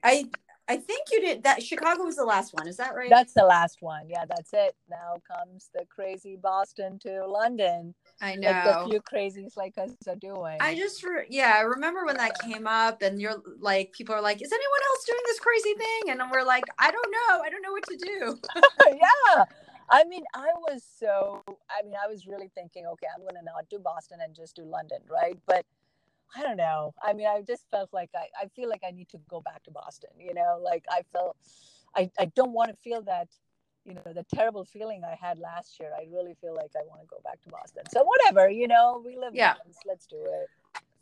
I I think you did that. Chicago was the last one. Is that right? That's the last one. Yeah, that's it. Now comes the crazy Boston to London. I Like the know. few crazies like us are doing. I just, re- yeah, I remember when that came up, and you're like, people are like, "Is anyone else doing this crazy thing?" And we're like, "I don't know. I don't know what to do." yeah. I mean, I was so, I mean, I was really thinking, okay, I'm going to not do Boston and just do London, right? But I don't know. I mean, I just felt like I, I feel like I need to go back to Boston, you know, like I felt, I, I don't want to feel that, you know, the terrible feeling I had last year. I really feel like I want to go back to Boston. So whatever, you know, we live Yeah. once, let's do it.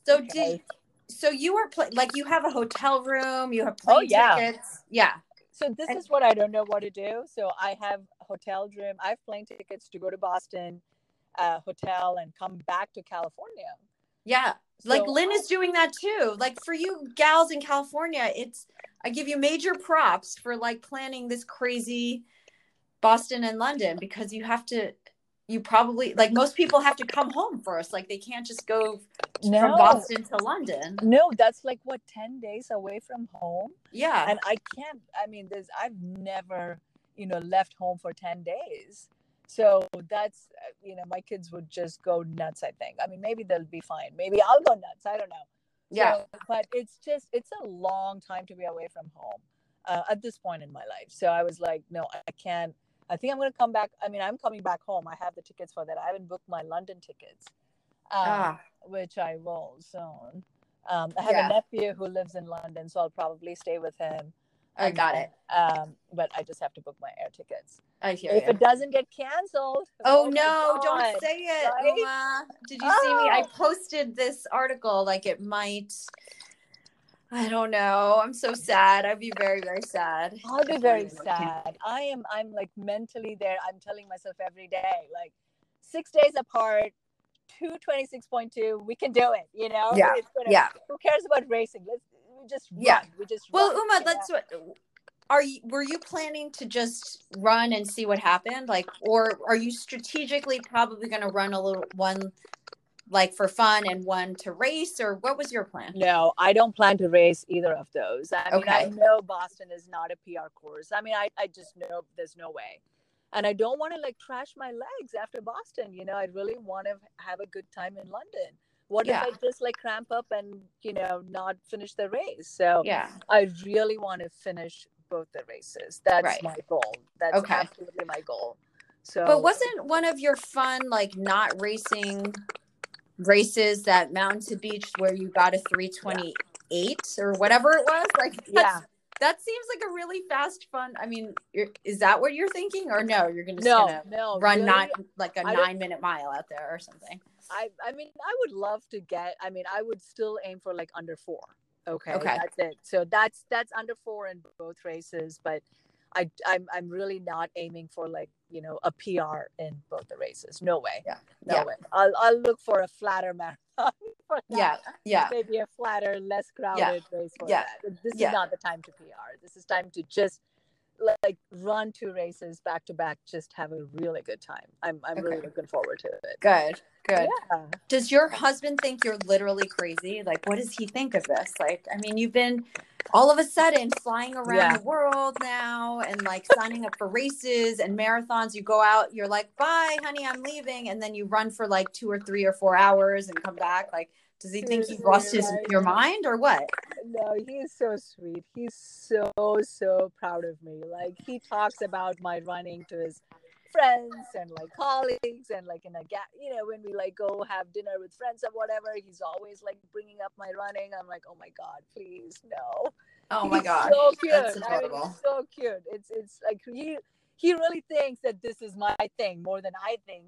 So Okay. did so you were pla like you have a hotel room, you have plane Oh, yeah. tickets, yeah, So this And- is what I don't know what to do. So I have hotel room. I have plane tickets to go to Boston, uh, hotel, and come back to California. yeah. Like So Lynn is oh. doing that too. Like for you gals in California, it's I give you major props for like planning this crazy Boston and London because you have to. You probably like most people have to come home first. Like they can't just go from Boston to London. No, that's like what ten days away from home, Yeah, and I can't. I mean, there's I've never, you know, left home for ten days. So that's uh, you know, my kids would just go nuts. I think. I mean, maybe they'll be fine. Maybe I'll go nuts. I don't know. yeah, So, but it's just it's a long time to be away from home uh, at this point in my life. So I was like, no, I can't. I think I'm going to come back. I mean, I'm coming back home. I have the tickets for that. I haven't booked my London tickets, um, ah, which I will soon. Um, I have Yeah. a nephew who lives in London, so I'll probably stay with him. I got then, it. Um, but I just have to book my air tickets. I hear If you. it doesn't get canceled, Oh my no, don't say it, right? Uma. Did you see me? I Oh. posted this article like it might I don't know. I'm so sad. I'd be very, very sad. I'll be very Anyway, sad. I am I'm like mentally there. I'm telling myself every day, like six days apart, two twenty six point two, we can do it, you know? Yeah, gonna- Yeah. Who cares about racing? Let's we just run. Yeah. We just Well, run, Uma, you know? let's what are you were you planning to just run and see what happened? Like or are you strategically probably gonna run a little one like for fun and one to race or what was your plan? No, I don't plan to race either of those. I mean, I know Boston is not a PR course. I mean, I, I just know there's no way. And I don't want to like trash my legs after Boston. You know, I really want to have a good time in London. What Yeah. if I just like cramp up and, you know, not finish the race? So Yeah. I really want to finish both the races. That's Right. my goal. That's Okay. absolutely my goal. So, But wasn't one of your fun like not racing races that Mountain to Beach where you got a 328 or whatever it was? Like Yeah. that seems like a really fast fun. I mean, you're, is that what you're thinking or no, you're gonna no, gonna no, run really, not like a I 9 minute mile out there or something. I I mean I would love to get I mean I would still aim for like under 4. Okay. Okay. That's it. So that's that's under 4 in both races but I I'm I'm really not aiming for like, you know, a PR in both the races. No way. Yeah. No Yeah. way. I'll I'll look for a flatter marathon Yeah. Yeah. Maybe a flatter, less crowded race for Yeah. that. This Yeah. is not the time to PR. This is time to just like run two races back to back, just have a really good time. I'm I'm really looking forward to it. Good. Good. Yeah. Does your husband think you're literally crazy? Like, what does he think of this? Like, I mean, you've been all of a sudden flying around Yeah. the world now and like signing up for races and marathons. You go out, you're like, bye, honey, I'm leaving. And then you run for like two or three or four hours and come back. Like, does he think you've lost his your mind or what? No, he's so sweet. He's so so proud of me. Like he talks about my running to his friends and like colleagues and like in a gap, you know, when we like go have dinner with friends or whatever, he's always like bringing up my running. I'm like, oh my god, please no. Oh my He's god. so cute. That's I mean, so cute. It's it's like he he really thinks that this is my thing more than I think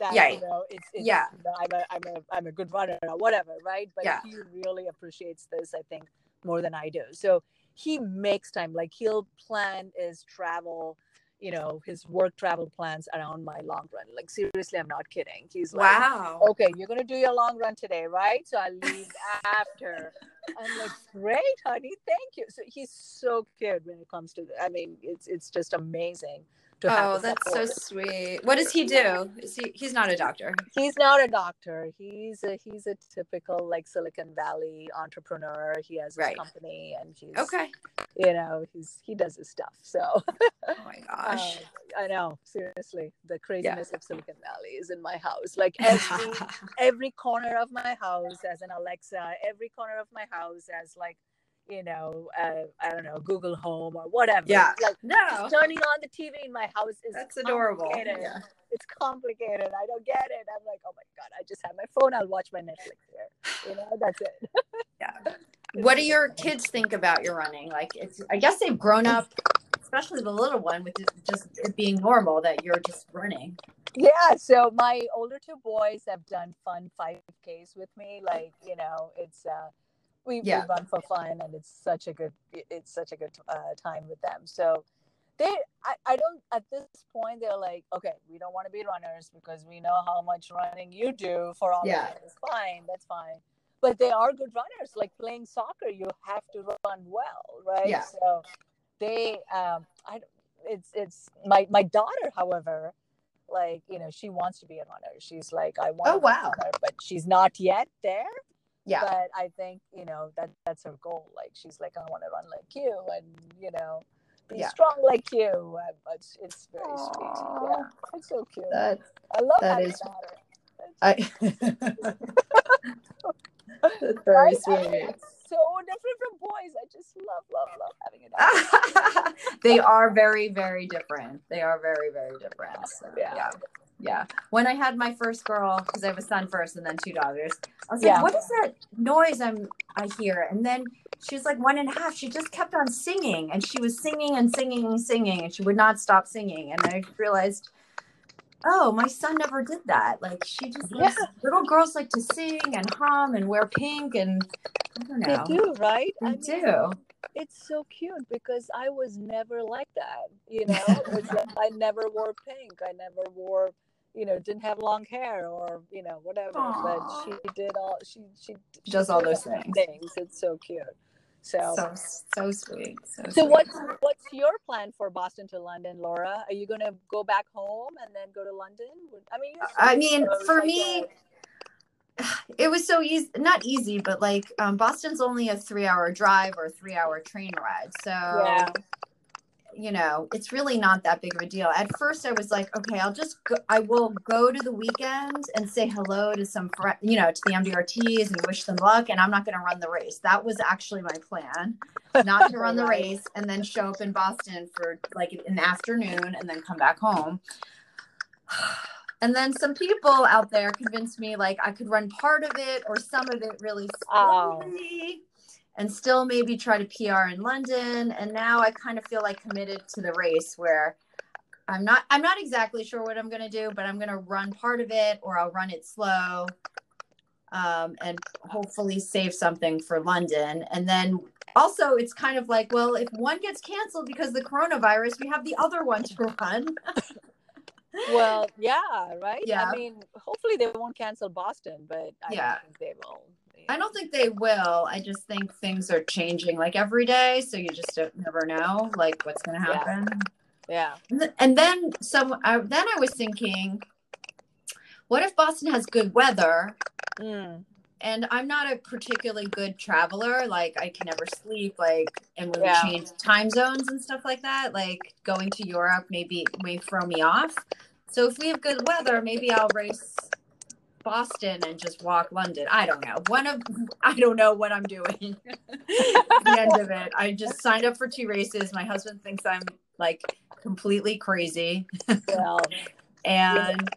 that Yeah. you know it's, it's Yeah. you know, I'm a I'm a I'm a good runner or whatever, right? But Yeah. he really appreciates this, I think, more than I do. So he makes time. Like he'll plan his travel, you know, his work travel plans around my long run. Like seriously, I'm not kidding. He's like, Wow. okay, you're gonna do your long run today, right? So I leave after. I'm like, great, honey, thank you. So he's so cute when it comes to. I mean, it's it's just amazing Oh, that's so sweet. What does he do? Is he? He's not a doctor. he's not a doctor he's a he's a typical like silicon valley entrepreneur he has Right. company and he's Okay. you know he's he does his stuff so Oh my gosh. uh, i know seriously the craziness of silicon valley is in my house like every every corner of my house has an alexa every corner of my house has like you know uh, i don't know google home or whatever Yeah. like no, turning on the tv in my house is that's adorable. Yeah. it's complicated i don't get it i'm like oh my god i just have my phone i'll watch my netflix here you know that's it yeah. What do your kids think about your running? Like, it's. I guess they've grown up, especially the little one, with it just it being normal that you're just running. yeah so my older two boys have done fun 5ks with me like you know it's uh we, Yeah. we run for fun and it's such a good it's such a good uh, time with them so they I, I don't at this point they're like okay we don't want to be runners because we know how much running you do for all Yeah. of us fine that's fine but they are good runners like playing soccer you have to run well right Yeah. so they um i it's it's my my daughter however like you know she wants to be a runner she's like i want Oh, to be a wow. runner, but she's not yet there Yeah. but i think you know that that's her goal like she's like i want to run like you and you know be Yeah. strong like you but it's, it's very Aw. sweet yeah it's so cute That i love that having is- I. That's very sweet. It's so different from boys i just love love love having a daughter they are very, very different. They are very, very different. So, Yeah. yeah. Yeah. When I had my first girl, because I have a son first and then two daughters, I was Yeah. like, what is that noise I'm I hear? And then she was like one and a half. She just kept on singing and she was singing and singing and singing and she would not stop singing. And I realized, oh, my son never did that. Like she just Yeah. little girls like to sing and hum and wear pink and I don't know. they do right They I mean, do. it's so cute because I was never like that. You know, like I never wore pink. I never wore, you know, didn't have long hair or you know whatever. Aw. But she did all. She she, she Does all those things. Things. It's so cute. So. So so sweet. So, So sweet. what's what's your plan for Boston to London, Laura? Are you gonna go back home and then go to London? I mean, I mean, for me, it was so easy. Not easy, but like um, Boston's only a three-hour drive or three-hour train ride. So yeah, you know, it's really not that big of a deal. At first, I was like, okay, I'll just go, I will go to the weekend and say hello to some friend, you know, to the MDRTs and wish them luck. And I'm not going to run the race. That was actually my plan, not to run the race and then show up in Boston for like an afternoon and then come back home. And then some people out there convinced me like I could run part of it or some of it really Oh. And still maybe try to PR in London. And now I kind of feel like committed to the race where I'm not I'm not exactly sure what I'm gonna do, but I'm gonna run part of it or I'll run it slow. Um, and hopefully save something for London. And then also it's kind of like, well, if one gets canceled because of the coronavirus, we have the other one to run. well, yeah, right. Yeah. I mean, hopefully they won't cancel Boston, but I Yeah. think they will. I don't think they will. I just think things are changing like every day, so you just don't never know like what's going to happen. Yeah. And And then some I, then I was thinking what if Boston has good weather Mm. and I'm not a particularly good traveler like I can never sleep like and when Yeah. we change time zones and stuff like that like going to Europe maybe may throw me off. So if we have good weather, maybe I'll race Boston and just walk London. I don't know. One of I don't know what I'm doing. The end of it, I just signed up for two races. My husband thinks I'm like completely crazy, Well, and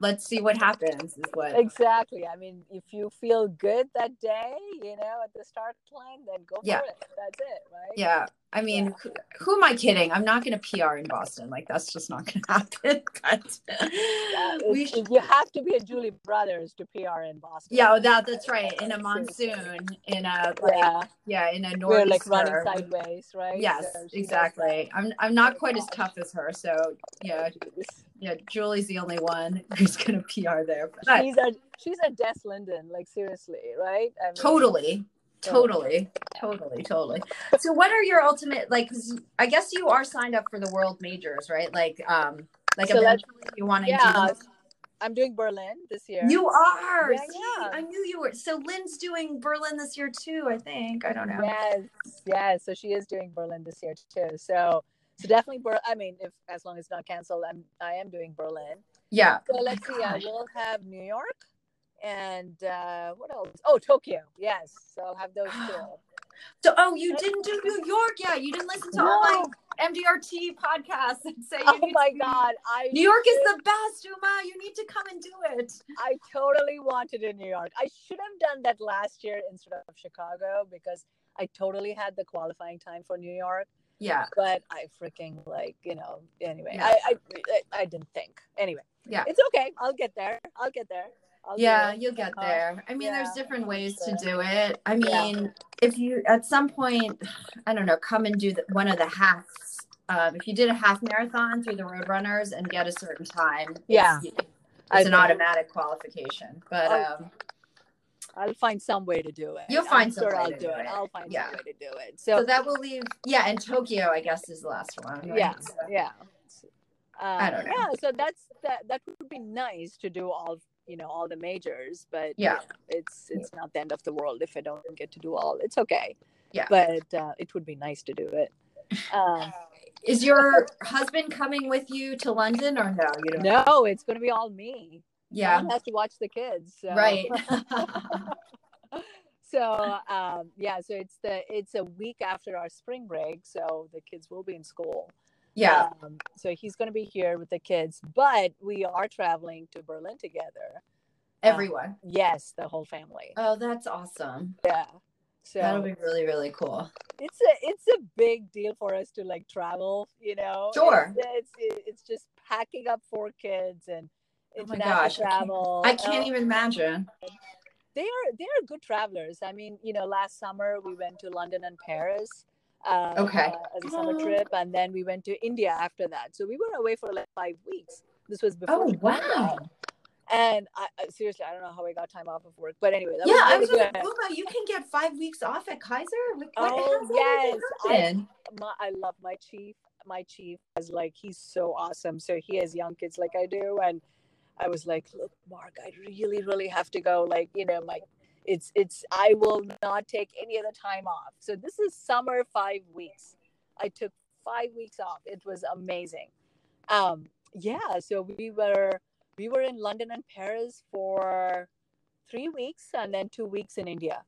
let's see what happens. Is what exactly. I mean, if you feel good that day, you know, at the start line, then go Yeah. for it. That's it, right? Yeah. I mean, Yeah. who, who am I kidding? I'm not going to PR in Boston. Like that's just not going to happen. But Yeah, we should. you have to be a Julie Brothers to PR in Boston. Yeah, that that's right. In a monsoon, in a like, yeah, Yeah, in a north we're like running sideways, right? Yes, So exactly. I'm I'm not quite as tough as her, so yeah. Yeah. Julie's the only one who's gonna PR there. But She's a she's a Des Linden, like seriously, right? I mean, totally, totally totally totally so what are your ultimate like I guess you are signed up for the world majors right like um like So eventually you want to Yeah, do I'm doing Berlin this year. you are Yeah, See, yeah. i knew you were so lynn's doing berlin this year too i think i don't know Yes, yes. So she is doing Berlin this year too. So, so definitely, Ber- I mean, if as long as it's not canceled, I'm I am doing Berlin. yeah So Oh let's see. I will have New York, and uh, what else? Oh, Tokyo. Yes. So I'll have those two. so oh you didn't do new york yet you didn't listen to all my mdrt podcasts and say Oh my to- God! I new york is the best uma you need to come and do it I totally wanted in New York. I should have done that last year instead of Chicago because I totally had the qualifying time for New York. Yeah But I freaking like you know. Anyway, Yeah. I, I I didn't think. Anyway, Yeah. it's okay. I'll get there. I'll get there. I'll yeah you'll get Uh, there i mean there's different ways to do it i Yeah. mean if you at some point i don't know come and do the, one of the halves um, if you did a half marathon through the roadrunners and get a certain time Yeah. it's, it's an automatic qualification but Oh, um I'll find some way to do it. You'll I'm find some sure way I'll to do it. it. I'll find Yeah. some way to do it. so So, that will leave yeah and tokyo i guess is the last one right? yeah, So- yeah. Um, I don't know. Yeah, so that's that. That would be nice to do all you know all the majors, but Yeah. it's it's not the end of the world if I don't get to do all. It's okay. Yeah. but uh, it would be nice to do it. Um, is your husband coming with you to london or no you don't no, it's going to be all me. Yeah has to watch the kids. So. right so um, yeah, so it's the it's a week after our spring break, so the kids will be in school. yeah Um, so he's going to be here with the kids, but we are traveling to Berlin together. everyone Yes, the whole family. oh that's awesome Yeah. So that'll be really really cool it's a it's a big deal for us to like travel. You know. Sure. It's it's, it's just packing up four kids and Oh my gosh, I can't- I can't Oh, even imagine. they are they are good travelers. I mean, you know, last summer we went to London and Paris. Uh, Okay. uh, as a summer trip, and then we went to India after that. So we were away for like five weeks. This was before. Oh wow! And I, seriously, I don't know how I got time off of work, but anyway, that Yeah, I was was like. Uma, you can get five weeks off at Kaiser. What- Oh, yes. I- my, I love my chief. My chief is like he's so awesome. So he has young kids like I do, and I was like, look, Mark, I really, really have to go. Like, you know, my it's it's I will not take any other time off. So this is summer five weeks. I took five weeks off. It was amazing. Um, yeah. So we were we were in London and Paris for three weeks, and then two weeks in India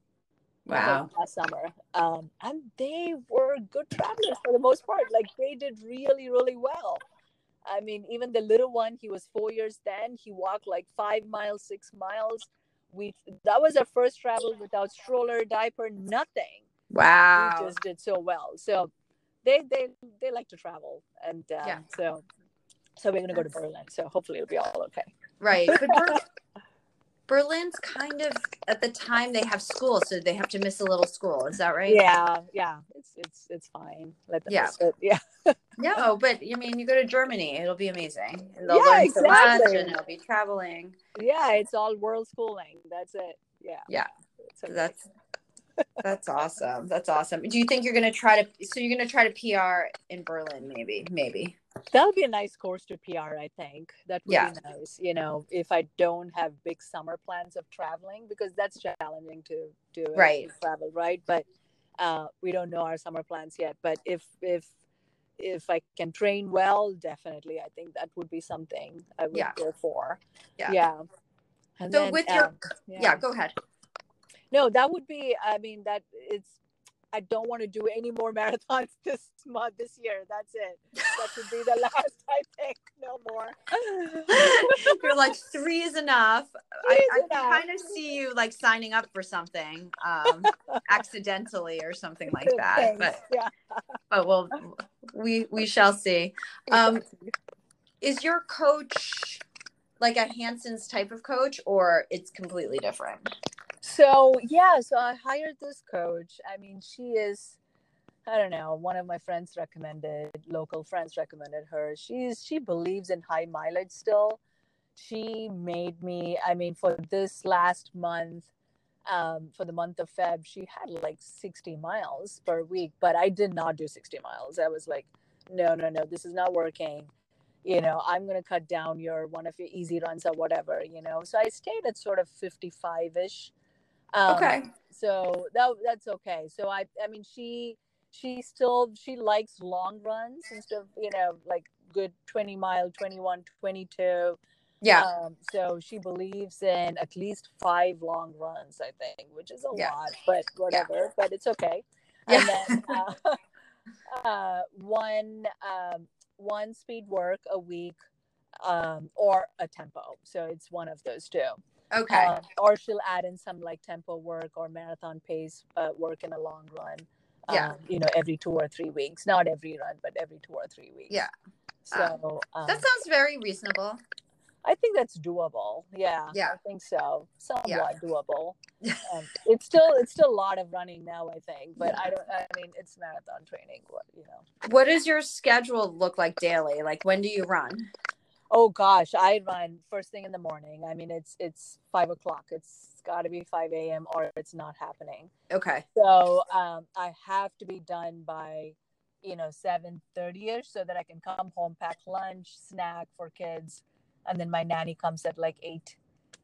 Wow. last summer. Um, and they were good travelers for the most part. Like they did really, really well. I mean, even the little one, he was four years then. He walked like five miles, six miles. We that was our first travel without stroller, diaper, nothing. Wow. We just did so well. So they they they like to travel, and um, Yeah. so so we're gonna go to Berlin. So hopefully it'll be all okay. Right. But Berlin's kind of at the time they have school, so they have to miss a little school. Is that right? Yeah, yeah, it's it's it's fine. Let them Yeah. miss it. Yeah. No, but I mean, you go to Germany, it'll be amazing. And they'll Yeah, learn so much, exactly. and they'll be traveling. Yeah, it's all world schooling. That's it. Yeah. Yeah. Okay. That's that's awesome. That's awesome. Do you think you're gonna try to? So you're gonna try to PR in Berlin? Maybe. Maybe. That'll be a nice course to PR, I think. That would Yeah. be nice. You know, if I don't have big summer plans of traveling, because that's challenging to do Right. to travel, right? But uh, we don't know our summer plans yet. But if if if I can train well, definitely, I think that would be something I would Yeah. go for. Yeah. Yeah. And So then, with your um, yeah. go ahead. No, that would be. I mean, that it's. I don't want to do any more marathons this month, this year. That's it. That would be the last. I think no more. You're like three is enough. I, Three I is enough. kind of see you like signing up for something um, accidentally or something like that. Thanks. But yeah. but we'll we we shall see. Um, is your coach like a Hanson's type of coach, or it's completely different? So yeah, so I hired this coach. I mean, she is. I don't know. One of my friends recommended, local friends recommended her. She's she believes in high mileage still. She made me. I mean, for this last month, um, for the month of Feb, she had like 60 miles per week, but I did not do 60 miles. I was like, no, no, no, this is not working. You know, I'm going to cut down your one of your easy runs or whatever, you know. So I stayed at sort of 55 ish. Um, Okay. So that, that's okay. So I, I mean, she, she still, she likes long runs instead of, you know, like good 20 mile, 21, 22 Yeah. um, so she believes in at least five long runs, I think, which is a Yeah. lot, but whatever. But it's okay. And then uh, uh, one um, one speed work a week, um, or a tempo. So it's one of those two. Okay. Um, or she'll add in some like tempo work or marathon pace uh, work in a long run. Yeah. Um, you know, every two or three weeks. Not every run, but every two or three weeks. Yeah. So um, that sounds very reasonable. I think that's doable. Yeah. Yeah. I think so. Somewhat Yeah. doable. Um, it's still it's still a lot of running now, I think. But I don't I mean it's marathon training, what you know. What does your schedule look like daily? Like when do you run? Oh gosh, I run first thing in the morning. I mean it's it's five o'clock. It's gotta be five AM or it's not happening. Okay. So um I have to be done by you know 7 30 ish so that I can come home, pack lunch, snack for kids, and then my nanny comes at like eight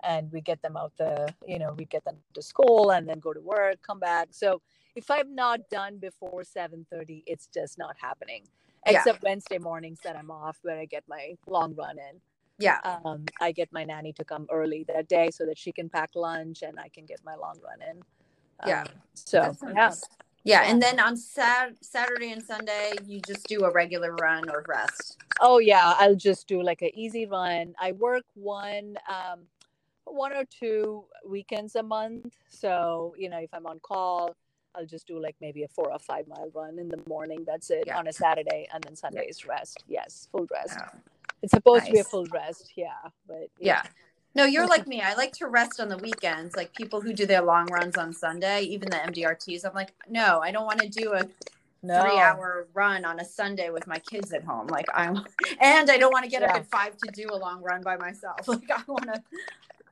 and we get them out the you know we get them to school and then go to work come back so if i'm not done before 7.30 it's just not happening Yeah. except wednesday mornings that i'm off where i get my long run in Yeah. um, i get my nanny to come early that day so that she can pack lunch and i can get my long run in Yeah. Um, so yeah. Yeah, and then on Sat- Saturday and Sunday, you just do a regular run or rest. Oh yeah, I'll just do like an easy run. I work one um one or two weekends a month. So, you know, if I'm on call, I'll just do like maybe a four or five mile run in the morning. That's it Yeah. on a Saturday and then Sunday is rest. Yes, full rest. Oh, It's supposed to be a full rest, yeah. But Yeah. No, you're like me. I like to rest on the weekends. Like people who do their long runs on Sunday, even the MDRTs. I'm like, no, I don't want to do a no. three hour run on a Sunday with my kids at home. Like I'm, and I don't want to get up at five to do a long run by myself. Like I want to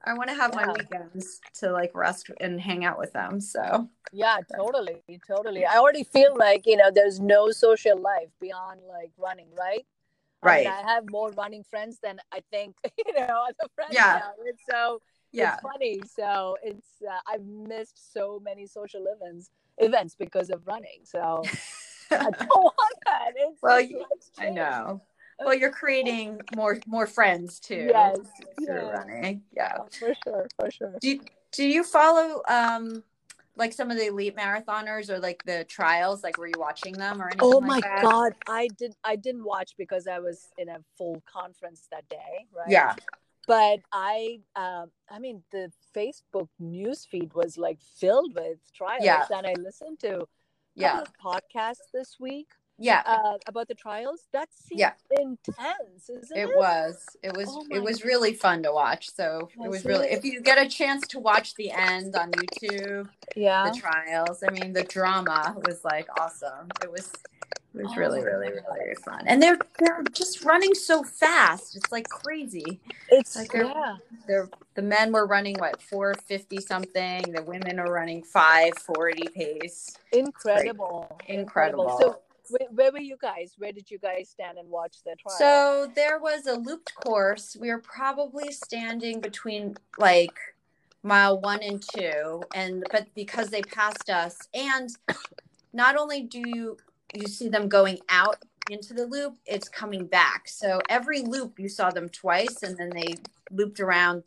I want to have my weekends to like rest and hang out with them. So Yeah, totally, totally. I already feel like you know there's no social life beyond like running, right? I mean, Right. I have more running friends than I think you know other friends Yeah. have. It's so yeah. it's funny. So it's uh, I've missed so many social events events because of running. So I don't want that. It's Well, I know. Well, you're creating more more friends too. Yes, yes. running. Yeah. Yeah, for sure, for sure. Do do you follow um like some of the elite marathoners or like the trials? Like were you watching them or anything? Oh like my that? god, I did I didn't watch because I was in a full conference that day, right? Yeah. but I, um, I mean, the Facebook news feed was like filled with trials, Yeah. and I listened to Yeah. podcasts this week Yeah. uh, about the trials. That seemed Yeah. intense, isn't it? It was. It was. Oh it was really fun to watch. So it Was was really. it? If you get a chance to watch the end on YouTube, Yeah. the trials. I mean, the drama was like awesome. It was. It was Oh really, my really, really fun. And they're they're just running so fast. It's like crazy. It's Like they're- yeah. They're the men were running what four fifty something. The women are running five forty pace. Incredible. Incredible. So where, where were you guys? Where did you guys stand and watch the trial? So there was a looped course. We were probably standing between like mile one and two, and but because they passed us, and not only do you you see them going out into the loop, it's coming back. So every loop you saw them twice, and then they looped around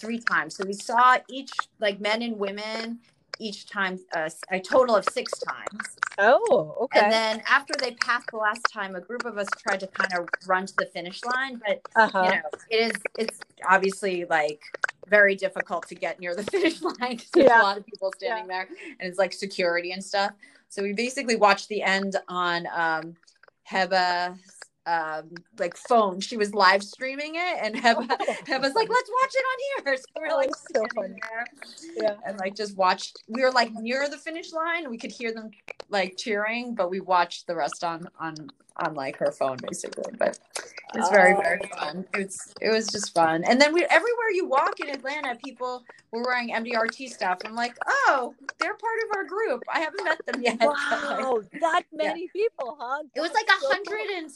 three times. So we saw each like men and women each time uh, a total of six times. oh, okay. And then after they passed the last time, a group of us tried to kind of run to the finish line, but uh-huh. you know, it is it's obviously like very difficult to get near the finish line because there's Yeah. a lot of people standing there and it's like security and stuff. So we basically watched the end on um Heba's um like phone. She was live streaming it and Heba Heba's like, let's watch it on here. So we're Oh, like so funny. yeah. and like just watched we were like near the finish line we could hear them like cheering but we watched the rest on on on like her phone basically. But it's very very Oh. fun. It's it was just fun. And then we everywhere you walk in Atlanta, people were wearing MDRT stuff. I'm like, oh, they're part of our group. I haven't met them yet. but, like, Wow, that many people, huh? it was like a so hundred and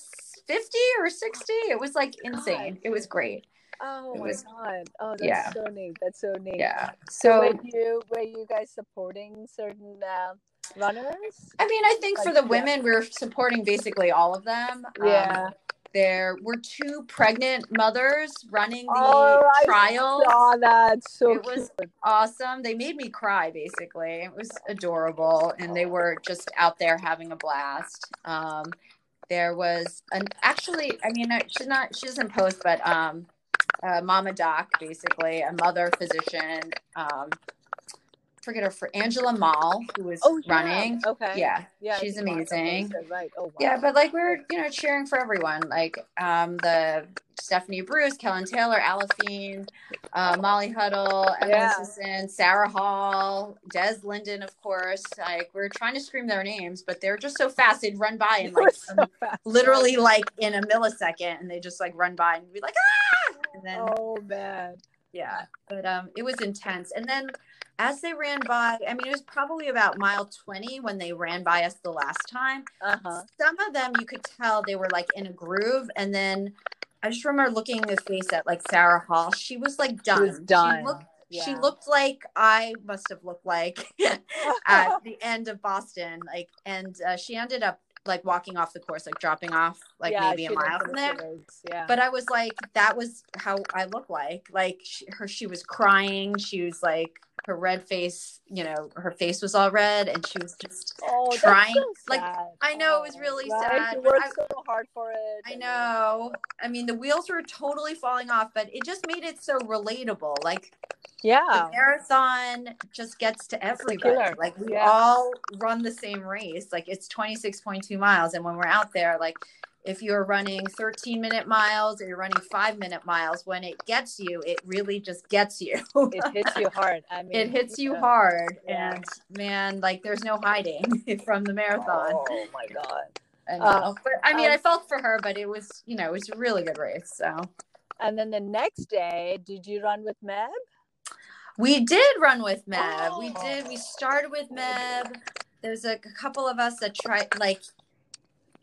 fifty or sixty. It was like insane. It was great. Oh It my was- god! Oh, that's yeah. so neat. That's so neat. Yeah. So, So were you were you guys supporting certain uh, runners? I mean, I think for Like, the yeah. women, we're supporting basically all of them. Um, Yeah. there were two pregnant mothers running the Oh, I trials. Saw that. So It was cute. awesome. They made me cry basically. It was adorable and they were just out there having a blast. Um there was an actually I mean she's not she doesn't post but um uh, Mama Doc basically a mother physician um forget her for Angela Mall who was Oh, yeah. running. Okay. Yeah. Yeah. she's she watched it, amazing. Right. Oh wow. Yeah, but like we were, you know cheering for everyone, like um the Stephanie Bruce, Kellyn Taylor, Aliphine, uh, Molly Huddle, Emily Yeah. Sisson, Sarah Hall, Des Linden, of course. Like we're trying to scream their names, but they're just so fast. They'd run by and like so fast. literally like in a millisecond, and they just like run by and be like ah, and then Oh man. yeah but um it was intense and then as they ran by i mean it was probably about mile 20 when they ran by us the last time Uh huh. some of them you could tell they were like in a groove and then i just remember looking in the face at like sarah hall she was like done She was done. looked, yeah. she looked like i must have looked like at the end of boston like and uh, she ended up like walking off the course like dropping off like Yeah, maybe a mile from there Yeah. but I was like, that was how I look like. Like she, her, she was crying. She was like, her red face, you know, her face was all red, and she was just. oh, trying- so like. I know, it was really right? sad, You worked I- so hard for it. I know. I mean, the wheels were totally falling off, but it just made it so relatable. Like Yeah. the marathon just gets to everybody. Like we Yeah. all run the same race. Like it's twenty six point two miles, and when we're out there, like if you're running 13 minute miles or you're running five minute miles, when it gets you, it really just gets you. It hits you hard. I mean, it hits you yeah. hard. Yeah. And man, like there's no hiding from the marathon. Oh my god. I. Uh, but I mean, um, I felt for her, but it was, you know, it was a really good race. So And then the next day, did you run with Meb? we did run with Meb. We Oh. did. We started with Meb. There's a, a couple of us that tried, like,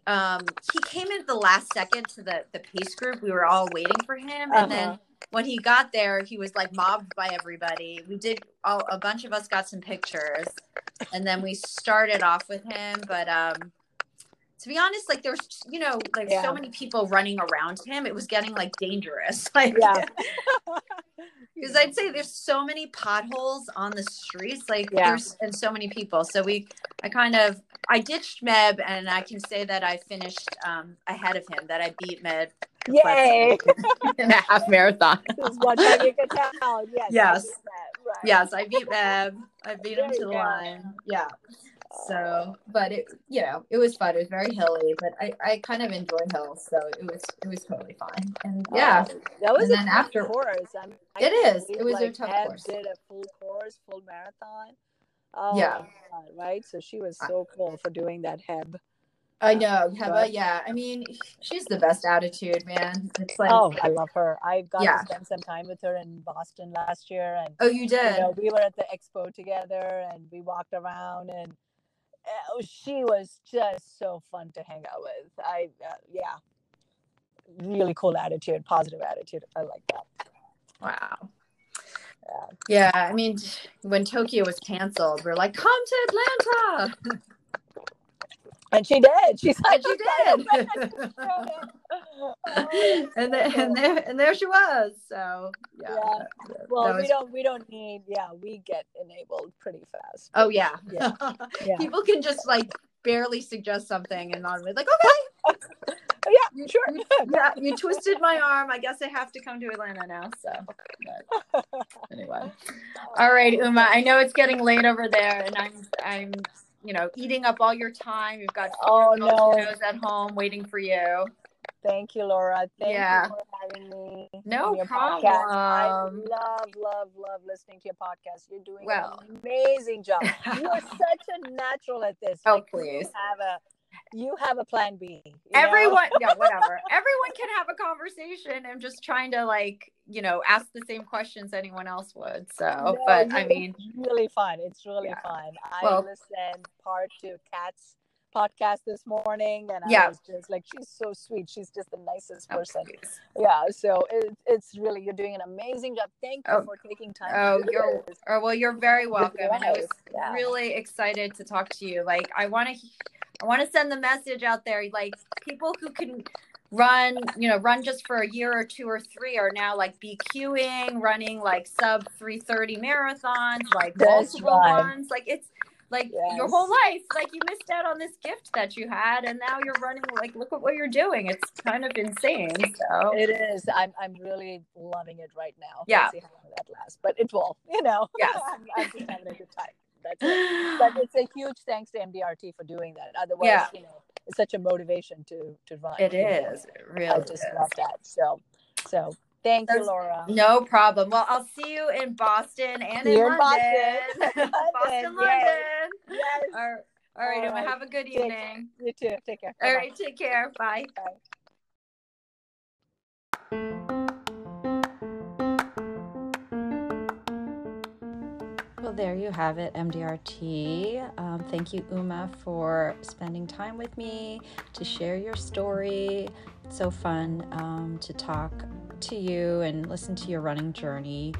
um, he came in at the last second to the the pace group. We were all waiting for him, and then Uh-huh. when he got there, he was like mobbed by everybody. We did all a bunch of us got some pictures, and then we started off with him. But um, to be honest, like there's you know, like Yeah. so many people running around him, it was getting like dangerous. Like, Yeah. because I'd say there's so many potholes on the streets, like Yeah. there's and so many people. So we, I kind of, I ditched Meb, and I can say that I finished um, ahead of him. That I beat Meb Yay! in a half marathon. this one time you can tell. Yes. Yes. did that, Right. yes, I beat Meb. I beat him to the go. line. Yeah. So, but it, you know, it was fun. It was very hilly, but I, I kind of enjoy hills, so it was, it was totally fine. And yeah, Oh, that was And a then after- course. I mean, I It can't is. It believe, was a tough Eb course. Did a full course, full marathon. Oh, Yeah. God, right. So she was so cool for doing that. Heb. I know. But- yeah. I mean, she's the best attitude, man. It's like, Oh, I love her. I got Yeah. to spend some time with her in Boston last year, and oh, you you did. know, we were at the expo together, and we walked around, and uh, she was just so fun to hang out with. I, uh, yeah, really cool attitude, positive attitude. I like that. Wow. Yeah. Yeah, I mean, when Tokyo was canceled, we're like, come to Atlanta. And she did. She's like, And she did. and, then, and there and there she was. So yeah. Yeah. that- that Well, we don't. We don't need. Yeah, we get enabled pretty fast. Oh yeah. Yeah. Yeah. People can just like barely suggest something and not like, okay, yeah, you, sure. you, yeah, you twisted my arm. I guess I have to come to Atlanta now. So but anyway. All right, Uma. I know it's getting late over there, and I'm I'm you know eating up all your time. You've got Oh, no. at home waiting for you. Thank you, Laura. Thank Yeah. you for having me. No your podcast. I love, love, love listening to your podcast. You're doing Well. an amazing job. You are such a natural at this. Oh, Like, you please. have a you have a plan B. everyone yeah whatever everyone can have a conversation i'm just trying to like you know ask the same questions anyone else would so No, but i mean it's really fun. It's really Yeah. fun. I Well- listened part to Kat's podcast this morning, and I was just like, she's so sweet. She's just the nicest oh, person. Yeah. So it, it's really you're doing an amazing job. Thank you Oh. for taking time. oh you're oh, well you're very welcome and i was Yeah. really excited to talk to you like i want to i want to send the message out there like people who can run you know run just for a year or two or three are now like bqing running like sub 330 marathons like That's multiple right. ones like it's like your whole life like you missed out on this gift that you had and now you're running like look at what you're doing it's kind of insane so It is. I'm I'm really loving it right now. Yeah. Let's see how long that lasts, but it will. You know. Yes. I'm, I'm just having a good time. That's it. But it's a huge thanks to MDRT for doing that. Otherwise, Yeah. you know, it's such a motivation to to run. It is. know. it really I just is. love that. So, so thank you, Laura. No problem. Well, I'll see you in Boston and in you in London. Boston. Boston, London, London. Yes. All right, all right, All Emma. right. Have a good Take- evening. You too. Take care. All Bye-bye. right, take care. Bye. Well, there you have it, MDRT. Um, thank you, Uma, for spending time with me to share your story. It's so fun um, to talk to you and listen to your running journey.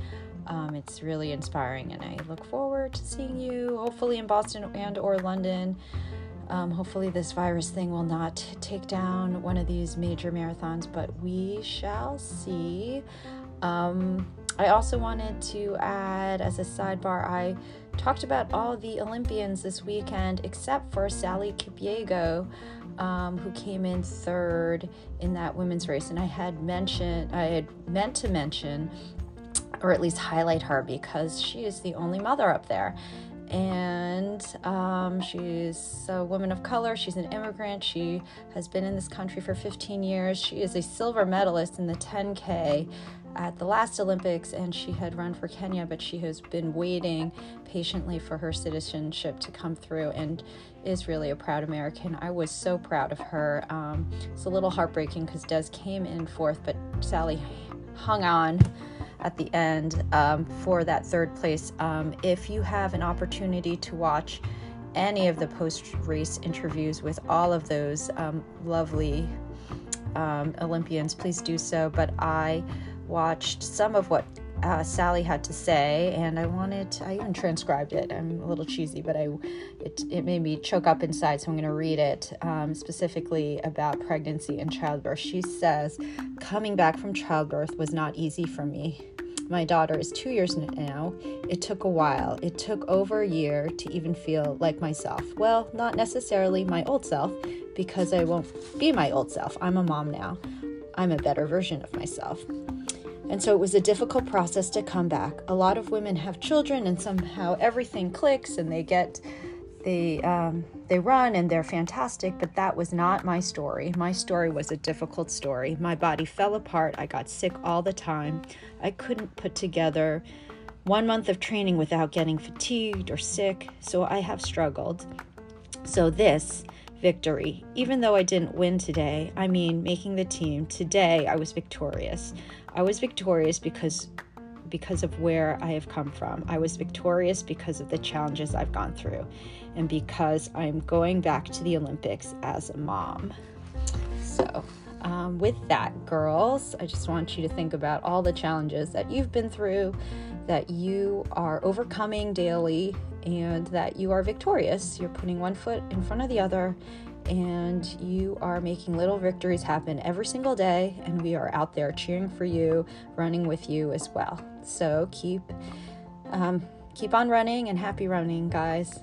Um, it's really inspiring, and I look forward to seeing you, hopefully in Boston and or London. Um, hopefully, this virus thing will not take down one of these major marathons, but we shall see. Um, I also wanted to add as a sidebar, I talked about all the Olympians this weekend except for Sally Kipyego, um, who came in third in that women's race. And I had mentioned, I had meant to mention, or at least highlight her because she is the only mother up there. And um, she's a woman of color. She's an immigrant. She has been in this country for 15 years. She is a silver medalist in the 10K at the last Olympics, and she had run for Kenya, but she has been waiting patiently for her citizenship to come through and is really a proud American. I was so proud of her. Um, it's a little heartbreaking because Des came in fourth, but Sally hung on at the end um, for that third place. Um, if you have an opportunity to watch any of the post race interviews with all of those um, lovely um, Olympians, please do so. But I watched some of what uh, Sally had to say, and I wanted to, I even transcribed it. I'm a little cheesy, but I it, it made me choke up inside, so I'm going to read it um, specifically about pregnancy and childbirth. She says, Coming back from childbirth was not easy for me. My daughter is two years now. It took a while. It took over a year to even feel like myself. Well, not necessarily my old self, because I won't be my old self. I'm a mom now. I'm a better version of myself. And so it was a difficult process to come back. A lot of women have children, and somehow everything clicks, and they get, they um, they run, and they're fantastic. But that was not my story. My story was a difficult story. My body fell apart. I got sick all the time. I couldn't put together one month of training without getting fatigued or sick. So I have struggled. So this victory, even though I didn't win today, I mean making the team, today I was victorious. I was victorious because because of where I have come from. I was victorious because of the challenges I've gone through and because I'm going back to the Olympics as a mom. So, um, with that, girls, I just want you to think about all the challenges that you've been through, that you are overcoming daily, and that you are victorious. You're putting one foot in front of the other, and you are making little victories happen every single day. And we are out there cheering for you, running with you as well. So keep um, keep on running and happy running, guys.